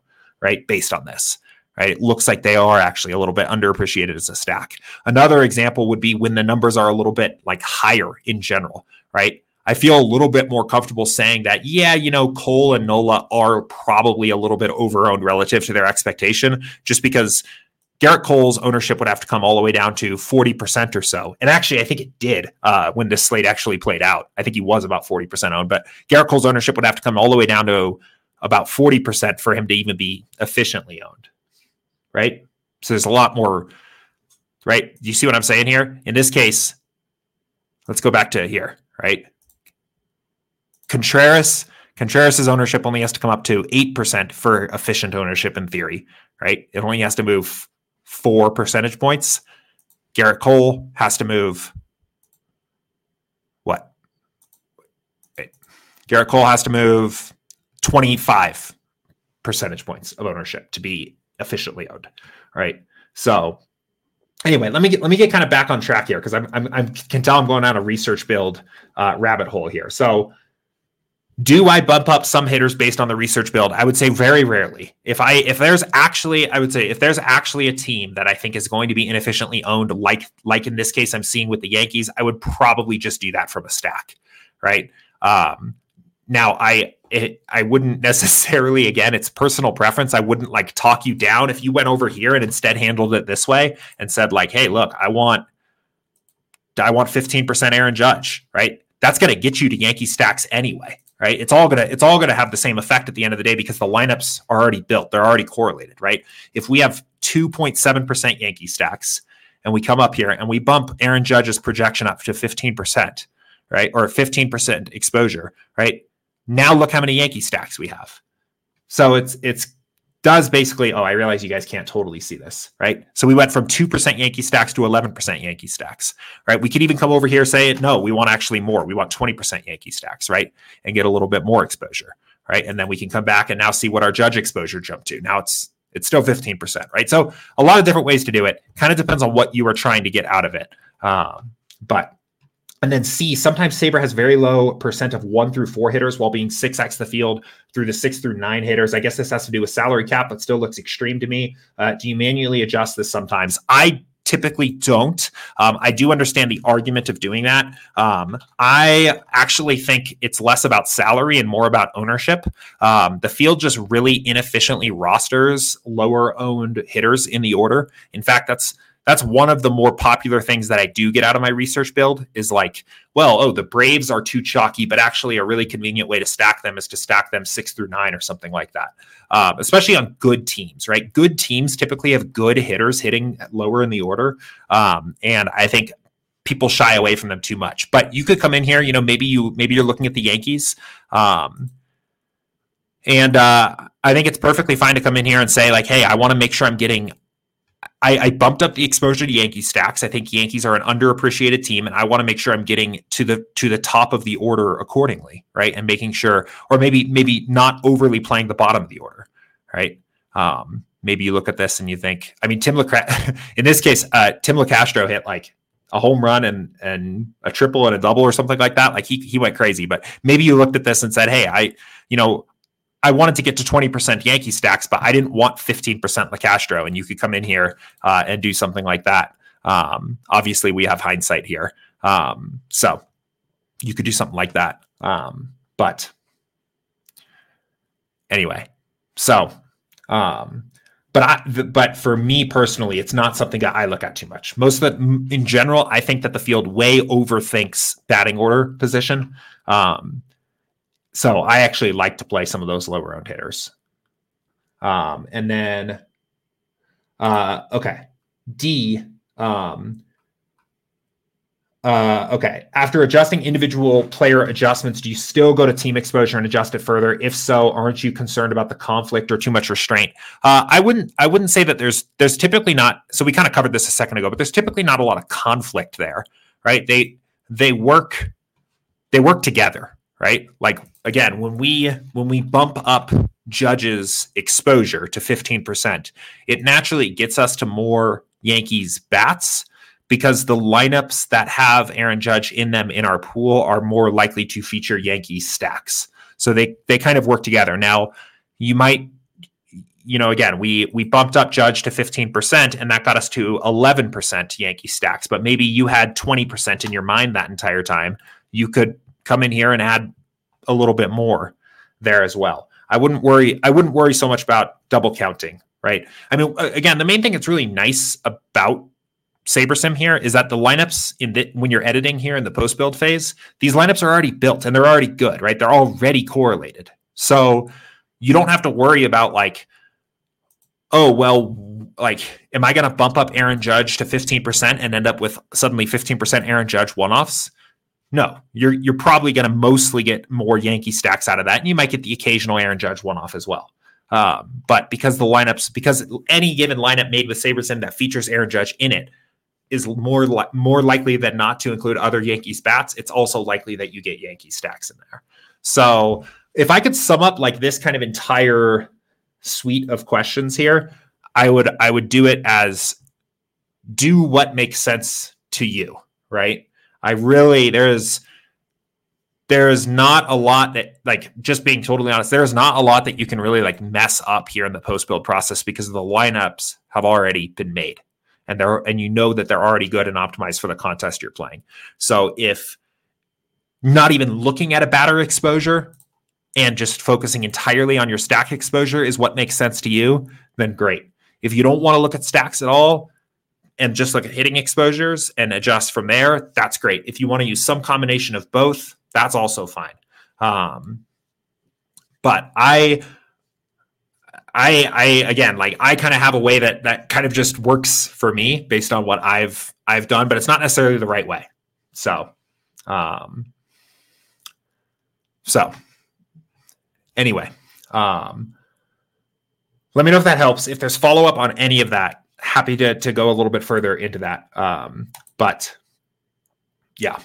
Speaker 1: right, based on this right? It looks like they are actually a little bit underappreciated as a stack. Another example would be when the numbers are a little bit like higher in general, right? I feel a little bit more comfortable saying that, yeah, you know, Cole and Nola are probably a little bit overowned relative to their expectation, just because Gerrit Cole's ownership would have to come all the way down to 40% or so. And actually, I think it did uh, when this slate actually played out. I think he was about 40% owned, but Gerrit Cole's ownership would have to come all the way down to about 40% for him to even be efficiently owned right? So there's a lot more, right? You see what I'm saying here? In this case, let's go back to here, right? Contreras, Contreras' ownership only has to come up to 8% for efficient ownership in theory, right? It only has to move four percentage points. Gerrit Cole has to move what? Wait. Gerrit Cole has to move 25 percentage points of ownership to be efficiently owned, right? So anyway, let me get let me get kind of back on track here because I'm, I'm I can tell I'm going on a research build uh, rabbit hole here. So do I bump up some hitters based on the research build? I would say very rarely. If I if there's actually I would say if there's actually a team that I think is going to be inefficiently owned, like like in this case I'm seeing with the Yankees, I would probably just do that from a stack, right? Um, now I it, I wouldn't necessarily, again, it's personal preference. I wouldn't like talk you down if you went over here and instead handled it this way and said, like, hey, look, I want, I want 15% Aaron Judge, right? That's going to get you to Yankee stacks anyway, right? It's all going to, it's all going to have the same effect at the end of the day because the lineups are already built. They're already correlated, right? If we have 2.7% Yankee stacks and we come up here and we bump Aaron Judge's projection up to 15%, right? Or 15% exposure, right? Now look how many Yankee stacks we have. So it's it's does basically, oh, I realize you guys can't totally see this, right? So we went from 2% Yankee stacks to 11% Yankee stacks, right? We could even come over here say, no, we want actually more. We want 20% Yankee stacks, right? And get a little bit more exposure, right? And then we can come back and now see what our judge exposure jumped to. Now it's it's still 15%, right? So a lot of different ways to do it. Kind of depends on what you are trying to get out of it. Um, but and then C, sometimes Saber has very low percent of one through four hitters while being 6x the field through the six through nine hitters. I guess this has to do with salary cap, but still looks extreme to me. Uh, do you manually adjust this sometimes? I typically don't. Um, I do understand the argument of doing that. Um, I actually think it's less about salary and more about ownership. Um, the field just really inefficiently rosters lower owned hitters in the order. In fact, that's that's one of the more popular things that I do get out of my research build is like, well, oh, the Braves are too chalky, but actually a really convenient way to stack them is to stack them six through nine or something like that. Um, especially on good teams, right? Good teams typically have good hitters hitting lower in the order, um, and I think people shy away from them too much. But you could come in here, you know, maybe you maybe you're looking at the Yankees. Um, and uh, I think it's perfectly fine to come in here and say, like, hey, I want to make sure I'm getting I, I, bumped up the exposure to Yankee stacks. I think Yankees are an underappreciated team, and I want to make sure I'm getting to the to the top of the order accordingly, right? And making sure, or maybe maybe not overly playing the bottom of the order, right? Um, maybe you look at this and you think, I mean, Tim LeCra- in this case, uh, Tim Locastro hit like a home run and and a triple and a double or something like that. Like he he went crazy. But maybe you looked at this and said, hey, I you know I wanted to get to 20% Yankee stacks, but I didn't want 15% Locastro. And you could come in here uh, and do something like that. Um, obviously, we have hindsight here. Um, so you could do something like that. Um, but anyway, so, um, but I, but for me personally, it's not something that I look at too much. Most of the, in general, I think that the field way overthinks batting order position. Um, so I actually like to play some of those lower owned hitters. Um, and then, uh, okay, D. Um, uh, okay. After adjusting individual player adjustments, do you still go to team exposure and adjust it further? If so, aren't you concerned about the conflict or too much restraint? Uh, I wouldn't. I wouldn't say that there's there's typically not. So we kind of covered this a second ago, but there's typically not a lot of conflict there, right? They they work they work together, right? Like again, when we when we bump up Judge's exposure to 15%, it naturally gets us to more Yankees bats because the lineups that have Aaron Judge in them in our pool are more likely to feature yankee stacks. So they they kind of work together. Now, you might you know, again, we we bumped up Judge to 15%, and that got us to 11% Yankee stacks. But maybe you had 20% in your mind that entire time. You could come in here and add a little bit more there as well. I wouldn't worry. I wouldn't worry so much about double counting, right? I mean, again, the main thing that's really nice about SaberSim here is that the lineups in the when you're editing here in the post build phase, these lineups are already built and they're already good, right? They're already correlated. So you don't have to worry about like, oh, well, like, am I going to bump up Aaron Judge to 15% and end up with suddenly 15% Aaron Judge one offs? No, you're you're probably going to mostly get more Yankee stacks out of that, and you might get the occasional Aaron Judge one off as well. Um, but because the lineups, because any given lineup made with SaberSim that features Aaron Judge in it is more li- more likely than not to include other Yankees bats, it's also likely that you get Yankee stacks in there. So if I could sum up like this kind of entire suite of questions here, I would I would do it as do what makes sense to you, right? I really there's there's not a lot that like just being totally honest there's not a lot that you can really like mess up here in the post build process because the lineups have already been made. And they're and you know that they're already good and optimized for the contest you're playing. So if not even looking at a batter exposure and just focusing entirely on your stack exposure is what makes sense to you then great. If you don't want to look at stacks at all and just look at hitting exposures and adjust from there, that's great. If you want to use some combination of both, that's also fine. Um, but I, I, I again, like I kind of have a way that that kind of just works for me based on what I've I've done, but it's not necessarily the right way. So, um, so anyway, um, let me know if that helps. If there's follow up on any of that, happy to to go a little bit further into that. Um, but yeah.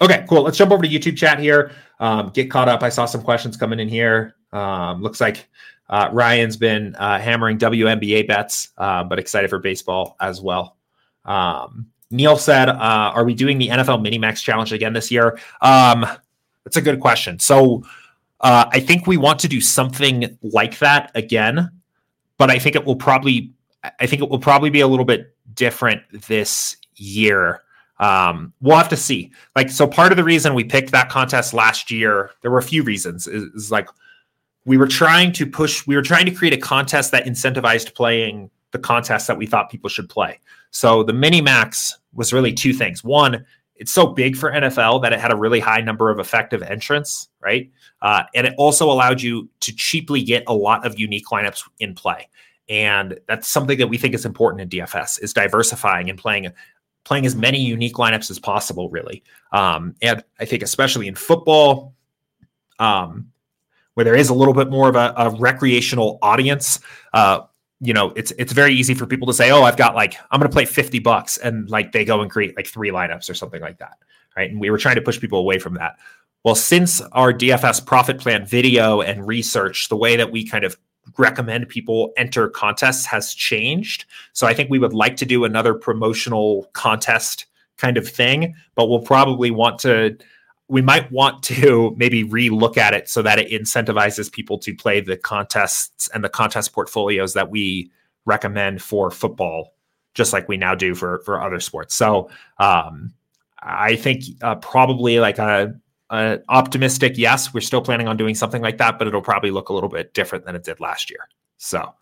Speaker 1: Okay, cool. Let's jump over to YouTube chat here. Um, get caught up. I saw some questions coming in here. Um, looks like uh, Ryan's been uh, hammering WNBA bets, uh, but excited for baseball as well. Um, Neil said, uh, "Are we doing the NFL Mini Max Challenge again this year?" Um, that's a good question. So, uh, I think we want to do something like that again, but I think it will probably I think it will probably be a little bit different this year. Um, we'll have to see. Like, so part of the reason we picked that contest last year, there were a few reasons. Is, like we were trying to push, we were trying to create a contest that incentivized playing the contest that we thought people should play. So the mini max was really two things. One, it's so big for NFL that it had a really high number of effective entrants, right? Uh, and it also allowed you to cheaply get a lot of unique lineups in play. And that's something that we think is important in DFS is diversifying and playing playing as many unique lineups as possible, really. Um, and I think especially in football, um, where there is a little bit more of a, a recreational audience, uh, you know, it's it's very easy for people to say, "Oh, I've got like I'm going to play 50 bucks," and like they go and create like three lineups or something like that, right? And we were trying to push people away from that. Well, since our DFS profit plan video and research, the way that we kind of recommend people enter contests has changed. So I think we would like to do another promotional contest kind of thing, but we'll probably want to we might want to maybe re-look at it so that it incentivizes people to play the contests and the contest portfolios that we recommend for football just like we now do for for other sports so um, i think uh, probably like a, a, optimistic yes we're still planning on doing something like that but it'll probably look a little bit different than it did last year so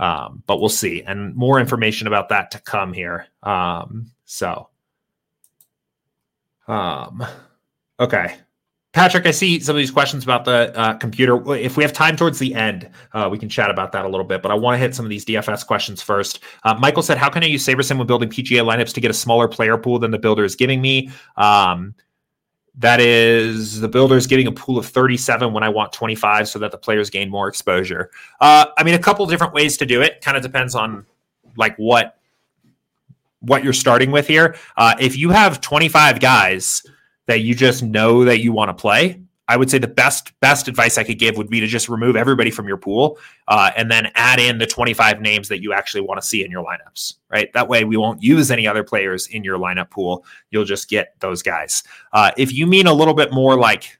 Speaker 1: um, but we'll see and more information about that to come here um, so um Okay. Patrick, I see some of these questions about the uh, computer. If we have time towards the end, uh, we can chat about that a little bit. But I want to hit some of these DFS questions first. Uh, Michael said, "How can I use SaberSim when building PGA lineups to get a smaller player pool than the builder is giving me?" Um, that is the builder is getting a pool of 37 when I want 25, so that the players gain more exposure. Uh, I mean, a couple different ways to do it. Kind of depends on like what what you're starting with here. Uh, if you have 25 guys that you just know that you want to play, I would say the best best advice I could give would be to just remove everybody from your pool uh, and then add in the 25 names that you actually want to see in your lineups. Right, that way we won't use any other players in your lineup pool. You'll just get those guys. Uh, if you mean a little bit more like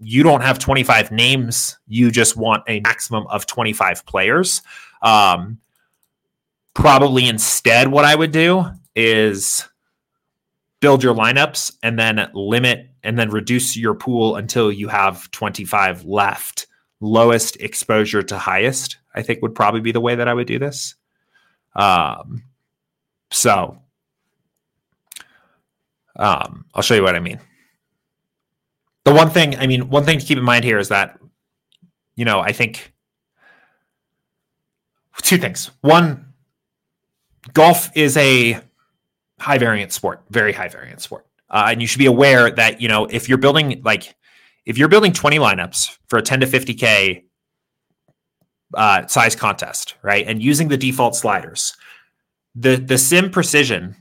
Speaker 1: you don't have 25 names, you just want a maximum of 25 players. Um, probably instead, what I would do is build your lineups and then limit and then reduce your pool until you have 25 left. Lowest exposure to highest, I think would probably be the way that I would do this. Um, so um, I'll show you what I mean. The one thing, I mean, one thing to keep in mind here is that, you know, I think two things. One, golf is a high variance sport, very high variance sport. Uh, and you should be aware that, you know, if you're building like, if you're building 20 lineups for a 10 to 50K uh, size contest, right? And using the default sliders, the, the sim precision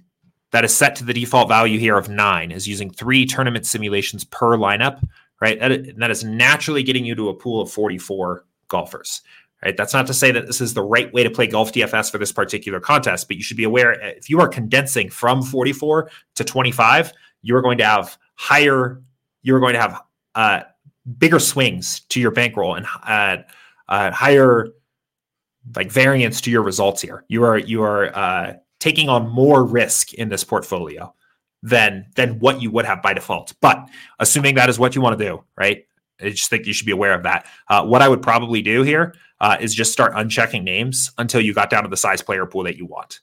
Speaker 1: that is set to the default value here of nine is using three tournament simulations per lineup, right? That, that is naturally getting you to a pool of 44 golfers. Right? That's not to say that this is the right way to play golf DFS for this particular contest, but you should be aware uh, if you are condensing from 44 to 25, you're going to have higher, you're going to have uh, bigger swings to your bankroll and uh, uh, higher like variance to your results here. You are you are uh, taking on more risk in this portfolio than than what you would have by default. But assuming that is what you want to do, right? I just think you should be aware of that. Uh, what I would probably do here uh, is just start unchecking names until you got down to the size player pool that you want,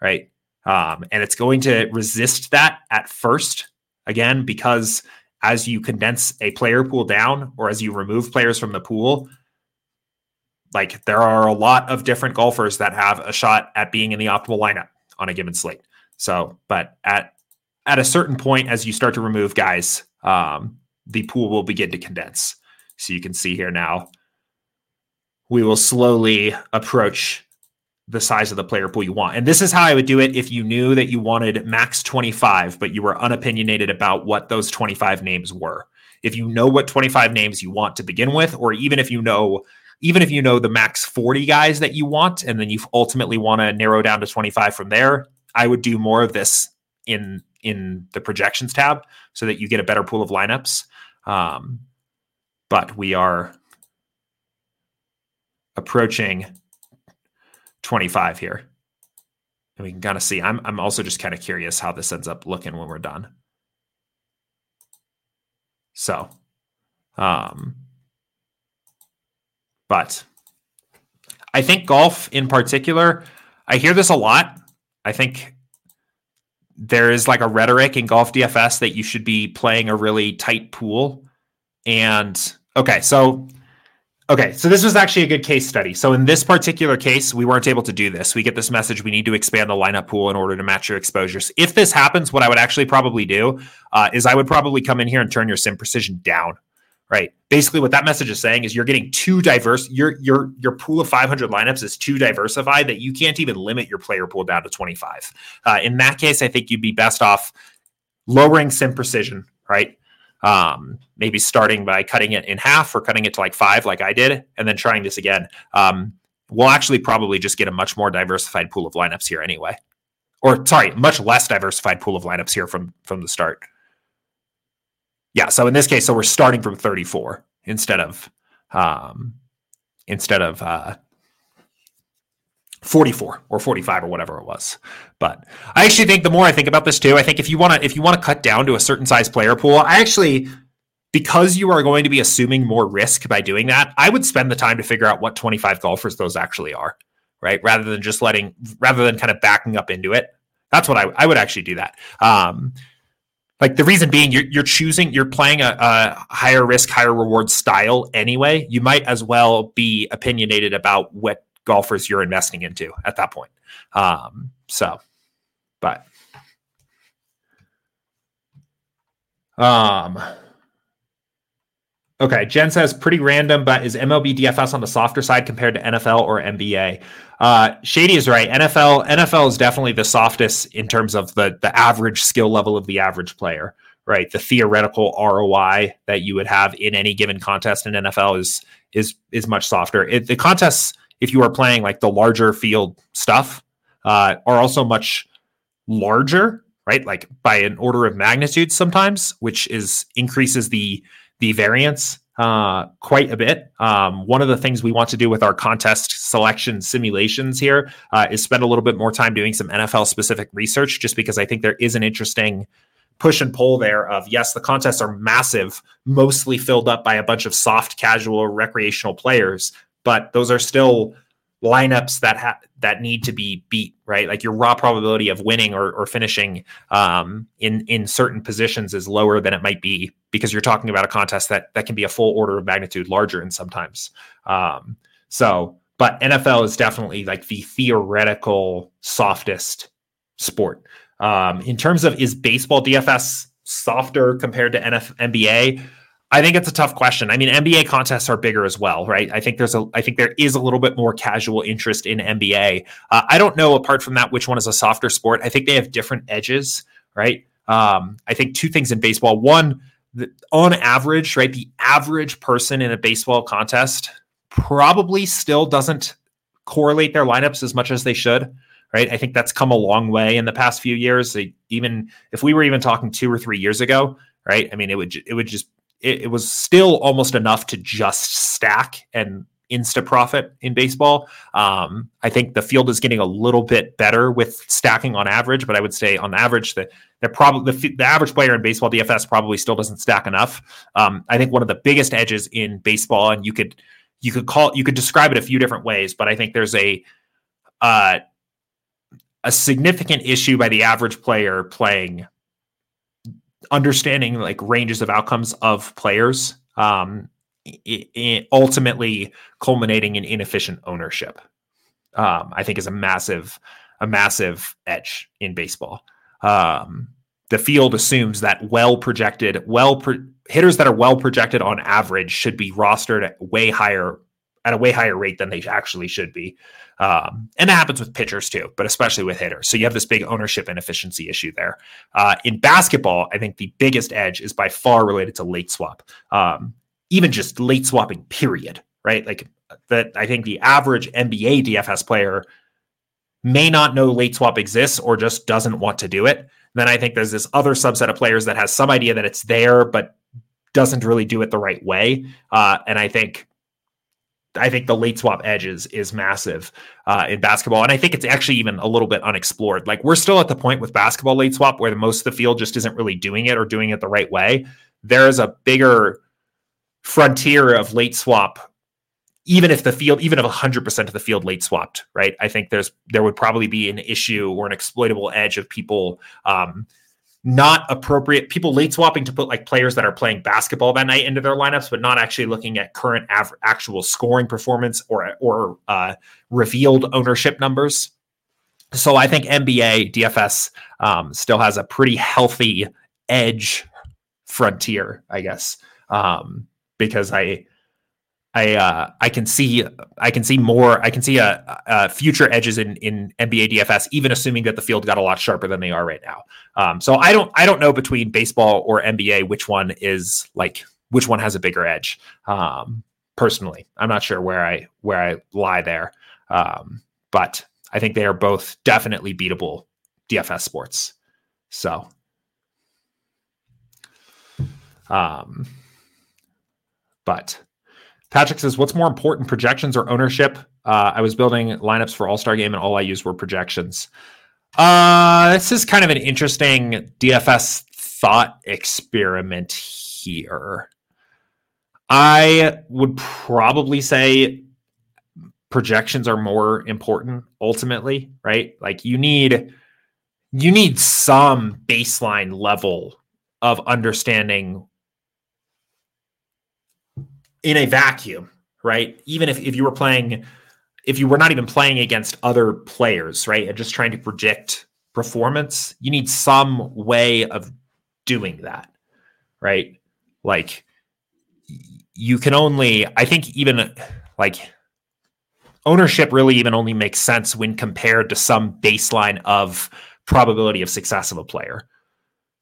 Speaker 1: right? Um, and it's going to resist that at first, again, because as you condense a player pool down or as you remove players from the pool, like there are a lot of different golfers that have a shot at being in the optimal lineup on a given slate. So, but at at a certain point, as you start to remove guys, um, the pool will begin to condense. So you can see here now we will slowly approach the size of the player pool you want. And this is how I would do it if you knew that you wanted max 25, but you were unopinionated about what those 25 names were. If you know what 25 names you want to begin with, or even if you know, even if you know the max 40 guys that you want, and then you ultimately want to narrow down to 25 from there, I would do more of this in in the projections tab so that you get a better pool of lineups. Um, but we are approaching 25 here. And we can kind of see. I'm I'm also just kind of curious how this ends up looking when we're done. So, um, but I think golf in particular, I hear this a lot. I think there is like a rhetoric in golf DFS that you should be playing a really tight pool. And okay, so Okay, so this was actually a good case study. So in this particular case, we weren't able to do this. We get this message: we need to expand the lineup pool in order to match your exposures. If this happens, what I would actually probably do uh, is I would probably come in here and turn your sim precision down. Right. Basically, what that message is saying is you're getting too diverse. Your your your pool of 500 lineups is too diversified that you can't even limit your player pool down to 25. Uh, in that case, I think you'd be best off lowering sim precision. Right um, maybe starting by cutting it in half or cutting it to like five, like I did, and then trying this again. Um, we'll actually probably just get a much more diversified pool of lineups here anyway, or sorry, much less diversified pool of lineups here from from the start. Yeah, so in this case, so we're starting from 34 instead of um, instead of uh, 44 or 45 or whatever it was. But I actually think the more I think about this too, I think if you want to if you want to cut down to a certain size player pool, I actually because you are going to be assuming more risk by doing that, I would spend the time to figure out what 25 golfers those actually are, right? Rather than just letting rather than kind of backing up into it. That's what I I would actually do that. Um like the reason being you're, you're choosing you're playing a, a, higher risk higher reward style anyway you might as well be opinionated about what golfers you're investing into at that point. Um, so, but um, okay. Jen says pretty random, but is MLB DFS on the softer side compared to NFL or NBA? Uh, Shady is right. NFL NFL is definitely the softest in terms of the the average skill level of the average player. Right, the theoretical ROI that you would have in any given contest in NFL is is is much softer. It, the contests if you are playing like the larger field stuff, uh, are also much larger, right? Like by an order of magnitude sometimes, which is increases the the variance uh, quite a bit. Um, one of the things we want to do with our contest selection simulations here uh, is spend a little bit more time doing some NFL specific research, just because I think there is an interesting push and pull there of yes, the contests are massive, mostly filled up by a bunch of soft, casual, recreational players, but those are still lineups that ha- that need to be beat right? Like your raw probability of winning or, or finishing um, in in certain positions is lower than it might be because you're talking about a contest that that can be a full order of magnitude larger and sometimes. Um, so but nfl is definitely like the theoretical softest sport. Um, in terms of is baseball dfs softer compared to NF- nba I think it's a tough question. I mean, NBA contests are bigger as well, right? I think there's a, I think there is a little bit more casual interest in NBA. Uh, I don't know apart from that which one is a softer sport. I think they have different edges, right? Um, I think two things in baseball. One, the, on average, right, the average person in a baseball contest probably still doesn't correlate their lineups as much as they should right? I think that's come a long way in the past few years. Even if we were even talking two or three years ago, right? I mean, it would it would just it, it was still almost enough to just stack and insta profit in baseball. Um, I think the field is getting a little bit better with stacking on average, but I would say on average that they're probably the, the, average player in baseball DFS probably still doesn't stack enough. Um, I think one of the biggest edges in baseball, and you could you could call you could describe it a few different ways, but I think there's a uh, a significant issue by the average player playing understanding like ranges of outcomes of players um, I- I ultimately culminating in inefficient ownership um, i think is a massive a massive edge in baseball. Um, the field assumes that well projected well pro- hitters that are well projected on average should be rostered way higher at a way higher rate than they actually should be um, and that happens with pitchers too, but especially with hitters. So you have this big ownership and efficiency issue there. Uh, in basketball, I think the biggest edge is by far related to late swap, um, even just late swapping, period. Right? Like that, I think the average NBA DFS player may not know late swap exists or just doesn't want to do it. Then I think there's this other subset of players that has some idea that it's there, but doesn't really do it the right way. Uh, and I think I think the late swap edges is massive uh, in basketball, and I think it's actually even a little bit unexplored. Like we're still at the point with basketball late swap where the most of the field just isn't really doing it or doing it the right way. There is a bigger frontier of late swap, even if the field, even if 100% of the field late swapped, right? I think there's there would probably be an issue or an exploitable edge of people um, not appropriate. People late swapping to put like players that are playing basketball that night into their lineups, but not actually looking at current av- actual scoring performance or or uh, revealed ownership numbers. So I think NBA DFS um, still has a pretty healthy edge frontier, I guess, um, because I I uh, I can see I can see more I can see a, a, future edges in in NBA DFS even assuming that the field got a lot sharper than they are right now. Um, so I don't I don't know between baseball or NBA which one is like which one has a bigger edge. Um, personally, I'm not sure where I where I lie there, um, but I think they are both definitely beatable DFS sports. So, um, but Patrick says, "What's more important, projections or ownership?" Uh, I was building lineups for All Star Game, and all I used were projections. Uh, this is kind of an interesting DFS thought experiment here. I would probably say projections are more important ultimately, right? Like you need you need some baseline level of understanding in a vacuum, right? Even if, if you were playing, if you were not even playing against other players, right? And just trying to predict performance, you need some way of doing that, right? Like you can only, I think, even like ownership really even only makes sense when compared to some baseline of probability of success of a player.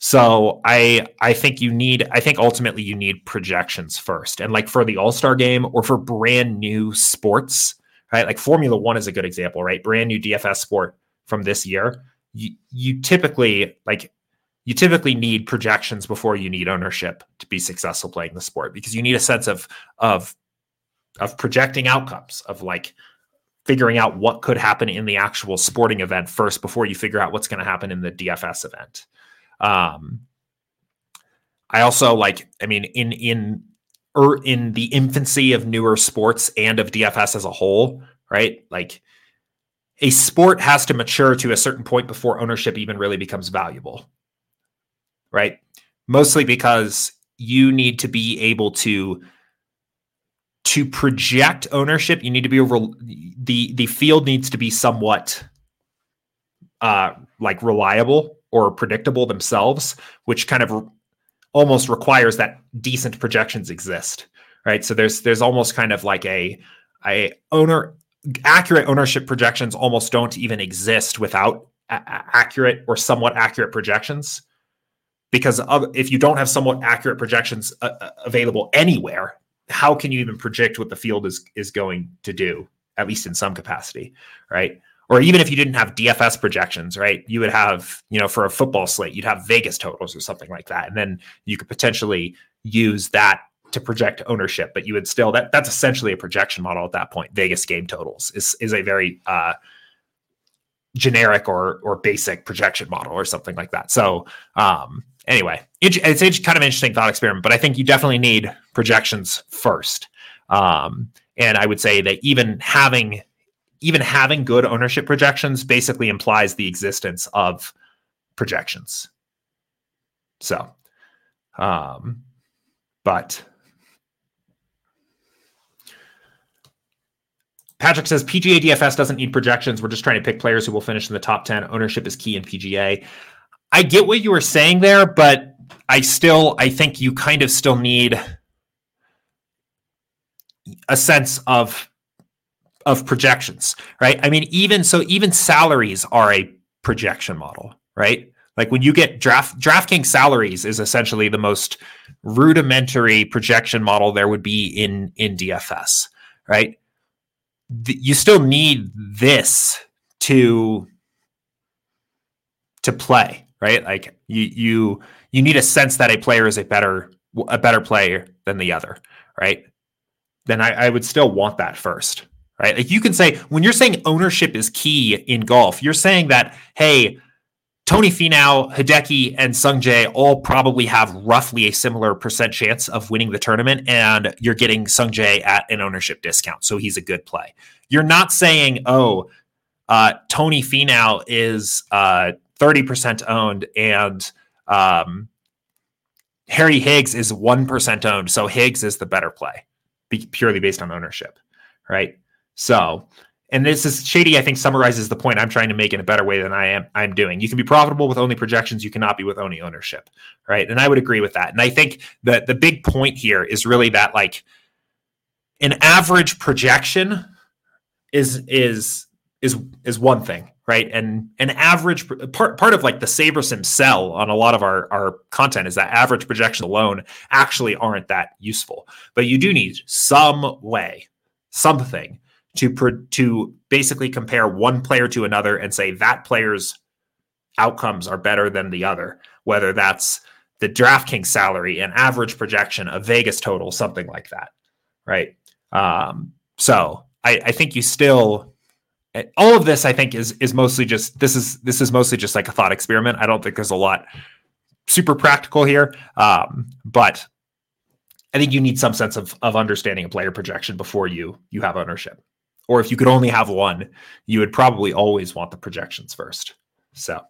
Speaker 1: So I I think you need I think ultimately you need projections first. And like for the All-Star game or for brand new sports, right? Like Formula 1 is a good example, right? Brand new DFS sport from this year. You you typically like you typically need projections before you need ownership to be successful playing the sport because you need a sense of of of projecting outcomes of like figuring out what could happen in the actual sporting event first before you figure out what's going to happen in the DFS event. Um, I also like, I mean, in in or er, in the infancy of newer sports and of DFS as a whole, right? Like a sport has to mature to a certain point before ownership even really becomes valuable, right? Mostly because you need to be able to to project ownership. You need to be over the the field needs to be somewhat uh like reliable or predictable themselves, which kind of almost requires that decent projections exist, right? So there's there's almost kind of like a a owner accurate ownership projections almost don't even exist without a- accurate or somewhat accurate projections because if you don't have somewhat accurate projections uh, uh, available anywhere how can you even predict what the field is is going to do at least in some capacity right or even if you didn't have DFS projections, right? You would have, you know, for a football slate, you'd have Vegas totals or something like that. And then you could potentially use that to project ownership, but you would still that that's essentially a projection model at that point. Vegas game totals is is a very uh generic or or basic projection model or something like that. So um anyway, it's, it's kind of interesting thought experiment, but I think you definitely need projections first. Um and I would say that even having even having good ownership projections basically implies the existence of projections. So, um, but Patrick says PGA DFS doesn't need projections. We're just trying to pick players who will finish in the top 10. Ownership is key in PGA. I get what you were saying there, but I still I think you kind of still need a sense of of projections, right? I mean, even so, even salaries are a projection model, right? Like when you get draft DraftKings salaries is essentially the most rudimentary projection model there would be in in DFS, right? You still need this to to play, right? Like you you you need a sense that a player is a better a better player than the other, right? Then I, I would still want that first, right? Like you can say when you're saying ownership is key in golf, you're saying that hey, Tony Finau, Hideki, and Sungjae all probably have roughly a similar percent chance of winning the tournament, and you're getting Sungjae at an ownership discount, so he's a good play. You're not saying, oh, uh, Tony Finau is uh, 30% owned and Um, Harry Higgs is 1% owned. So Higgs is the better play purely based on ownership. Right. So, and this is shady, I think summarizes the point I'm trying to make in a better way than I am I'm doing. You can be profitable with only projections, you cannot be with only ownership. Right. And I would agree with that. And I think that the big point here is really that like an average projection is is is is one thing right? And an average part part of like the SaberSim sell on a lot of our our content is that average projections alone actually aren't that useful. But you do need some way, something to to basically compare one player to another and say that player's outcomes are better than the other, whether that's the DraftKings salary, an average projection, a Vegas total, something like that, right? Um, so I, I think you still all of this i think is is mostly just this is this is mostly just like a thought experiment i don't think there's a lot super practical here um, but i think you need some sense of of understanding a player projection before you you have ownership or if you could only have one you would probably always want the projections first. So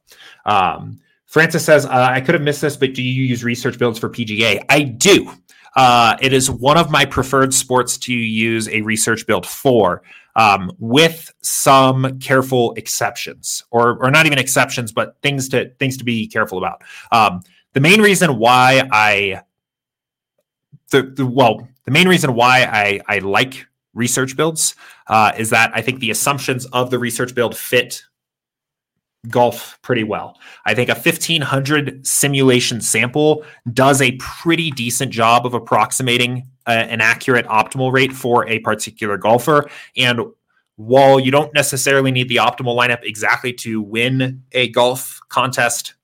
Speaker 1: um, francis says uh, i could have missed this but do you use research builds for pga i do. Uh, it is one of my preferred sports to use a research build for um, with some careful exceptions, or or not even exceptions, but things to things to be careful about. Um, the main reason why I the, the, well, the main reason why I I like research builds uh, is that I think the assumptions of the research build fit golf pretty well. I think a 1500 simulation sample does a pretty decent job of approximating a, an accurate optimal rate for a particular golfer. And while you don't necessarily need the optimal lineup exactly to win a golf contest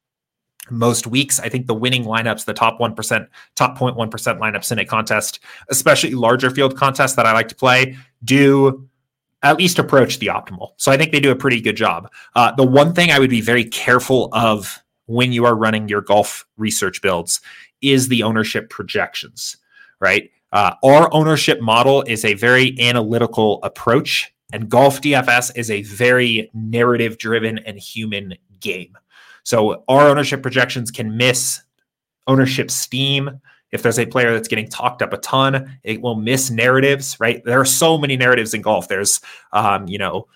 Speaker 1: most weeks. I think the winning lineups, the top 1%, top 0.1% lineups in a contest, especially larger field contests that I like to play, do at least approach the optimal. So I think they do a pretty good job. Uh, the one thing I would be very careful of when you are running your golf research builds is the ownership projections, right? Uh, our ownership model is a very analytical approach, and golf DFS is a very narrative driven and human game. So our ownership projections can miss ownership steam if there's a player that's getting talked up a ton, it will miss narratives, right? There are so many narratives in golf. There's, um, you know,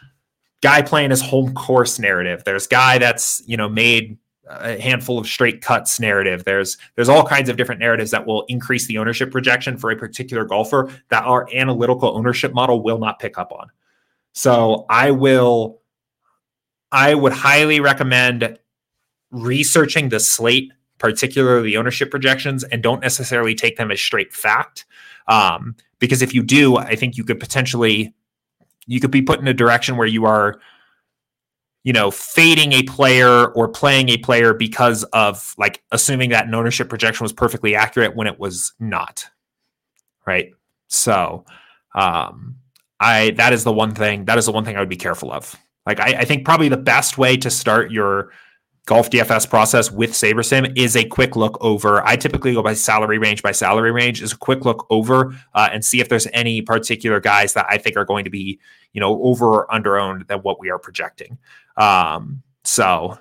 Speaker 1: guy playing his home course narrative. There's guy that's, you know, made a handful of straight cuts narrative. There's there's all kinds of different narratives that will increase the ownership projection for a particular golfer that our analytical ownership model will not pick up on. So I will I would highly recommend researching the slate particularly the ownership projections, and don't necessarily take them as straight fact. Um, because if you do, I think you could potentially you could be put in a direction where you are, you know, fading a player or playing a player because of like assuming that an ownership projection was perfectly accurate when it was not. Right. So um I that is the one thing that is the one thing I would be careful of. Like I, I think probably the best way to start your golf DFS process with SaberSim is a quick look over. I typically go by salary range by salary range is a quick look over uh, and see if there's any particular guys that I think are going to be, you know, over or under owned than what we are projecting. Um, so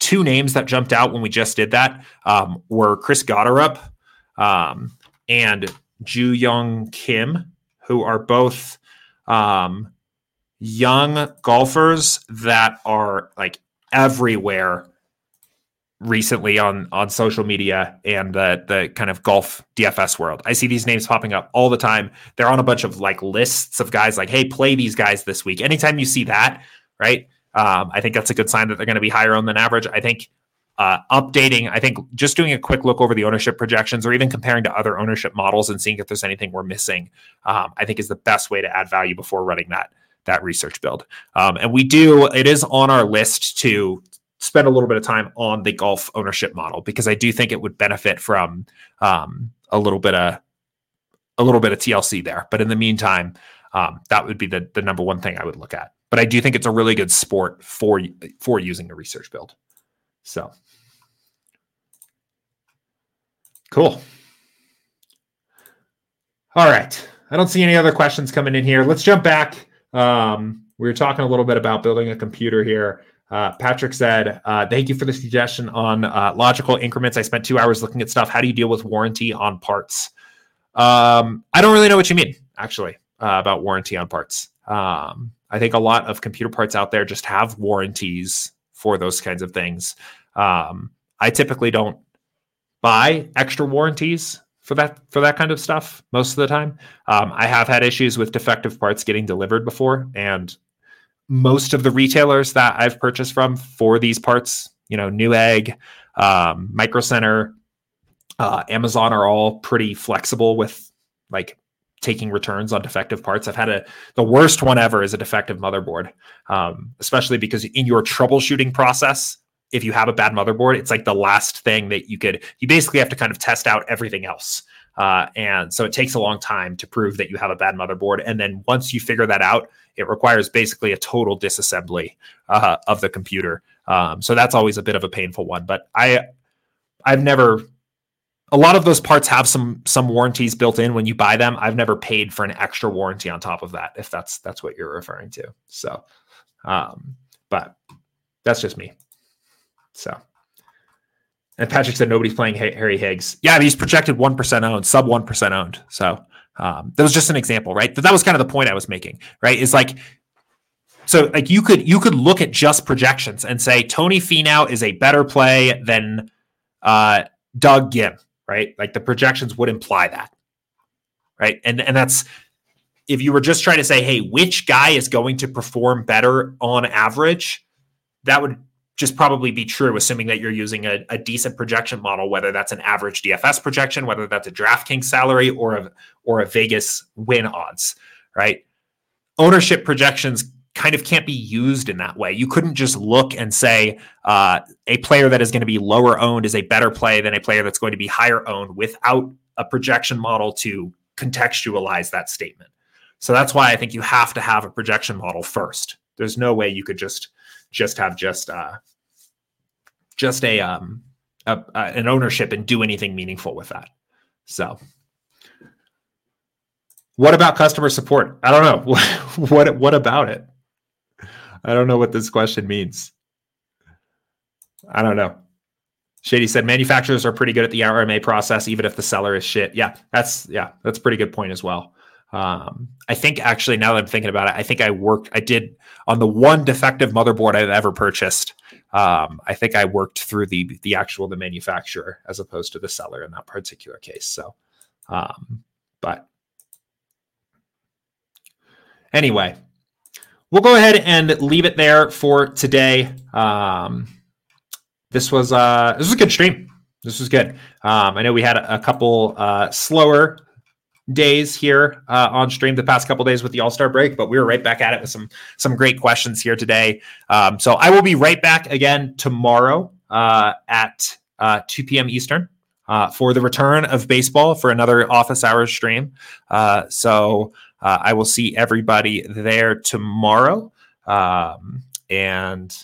Speaker 1: two names that jumped out when we just did that um, were Chris Gotterup um, and Joohyung Kim, who are both um, young golfers that are like everywhere recently on on social media and the the kind of golf DFS world. I see these names popping up all the time. They're on a bunch of like lists of guys like, hey, play these guys this week. Anytime you see that, right? Um, I think that's a good sign that they're going to be higher on than average. I think uh, updating, I think just doing a quick look over the ownership projections or even comparing to other ownership models and seeing if there's anything we're missing, um, I think is the best way to add value before running that that research build. Um, and we do, it is on our list to spend a little bit of time on the golf ownership model because I do think it would benefit from um, a little bit of a little bit of TLC there. But in the meantime, um, that would be the the number one thing I would look at. But I do think it's a really good sport for for using a research build. So cool. All right. I don't see any other questions coming in here. Let's jump back um, we were talking a little bit about building a computer here. Uh, Patrick said, uh, "Thank you for the suggestion on uh, logical increments. I spent two hours looking at stuff. How do you deal with warranty on parts? Um, I don't really know what you mean, actually, uh, about warranty on parts. Um, I think a lot of computer parts out there just have warranties for those kinds of things. Um, I typically don't buy extra warranties for that for that kind of stuff most of the time. Um, I have had issues with defective parts getting delivered before, and most of the retailers that I've purchased from for these parts, you know, Newegg, um, Micro Center, uh, Amazon are all pretty flexible with like taking returns on defective parts. I've had a the worst one ever is a defective motherboard, um, especially because in your troubleshooting process, if you have a bad motherboard, it's like the last thing that you could. You basically have to kind of test out everything else. Uh, and so it takes a long time to prove that you have a bad motherboard. And then once you figure that out, it requires basically a total disassembly uh, of the computer. Um, so that's always a bit of a painful one. But I, I've never. A lot of those parts have some some warranties built in when you buy them. I've never paid for an extra warranty on top of that, if that's that's what you're referring to. So, um, but that's just me. So, and Patrick said nobody's playing Harry Higgs. Yeah, he's projected one percent owned, sub one percent owned. So um, that was just an example, right? That that was kind of the point I was making, right? Is like so like you could you could look at just projections and say Tony Finau is a better play than uh, Doug Ghim, right? Like the projections would imply that, right? And and that's if you were just trying to say, hey, which guy is going to perform better on average, that would just probably be true, assuming that you're using a, a, decent projection model, whether that's an average DFS projection, whether that's a DraftKings salary or a or a Vegas win odds, right? Ownership projections kind of can't be used in that way. You couldn't just look and say uh, a player that is going to be lower owned is a better play than a player that's going to be higher owned without a projection model to contextualize that statement. So that's why I think you have to have a projection model first. There's no way you could just just have just uh, just a, um, a, a an ownership and do anything meaningful with that. So. What about customer support? I don't know. what what about it? I don't know what this question means. I don't know. Shady said manufacturers are pretty good at the RMA process, even if the seller is shit. Yeah, that's yeah, that's pretty good point as well. Um, I think actually, now that I'm thinking about it, I think I worked, I did on the one defective motherboard I've ever purchased. Um, I think I worked through the the actual the manufacturer as opposed to the seller in that particular case. So, um, but anyway, we'll go ahead and leave it there for today. Um, this was uh, this was a good stream. This was good. Um, I know we had a, couple uh, slower days here uh, on stream the past couple days with the All Star break, but we were right back at it with some some great questions here today. Um, so I will be right back again tomorrow uh, at uh, 2 p.m. Eastern uh, for the return of baseball for another office hours stream. Uh, so uh, I will see everybody there tomorrow. Um, and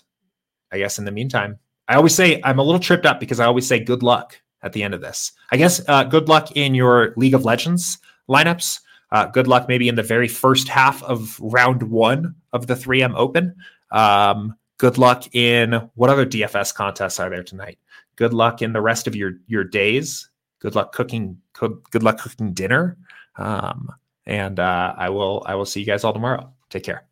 Speaker 1: I guess in the meantime, I always say I'm a little tripped up because I always say good luck at the end of this. I guess good luck in your League of Legends lineups. Uh, good luck maybe in the very first half of round one of the 3M Open. Um, good luck in what other DFS contests are there tonight? Good luck in the rest of your your days. Good luck cooking. Good luck cooking dinner. Um, and uh, I will I will see you guys all tomorrow. Take care.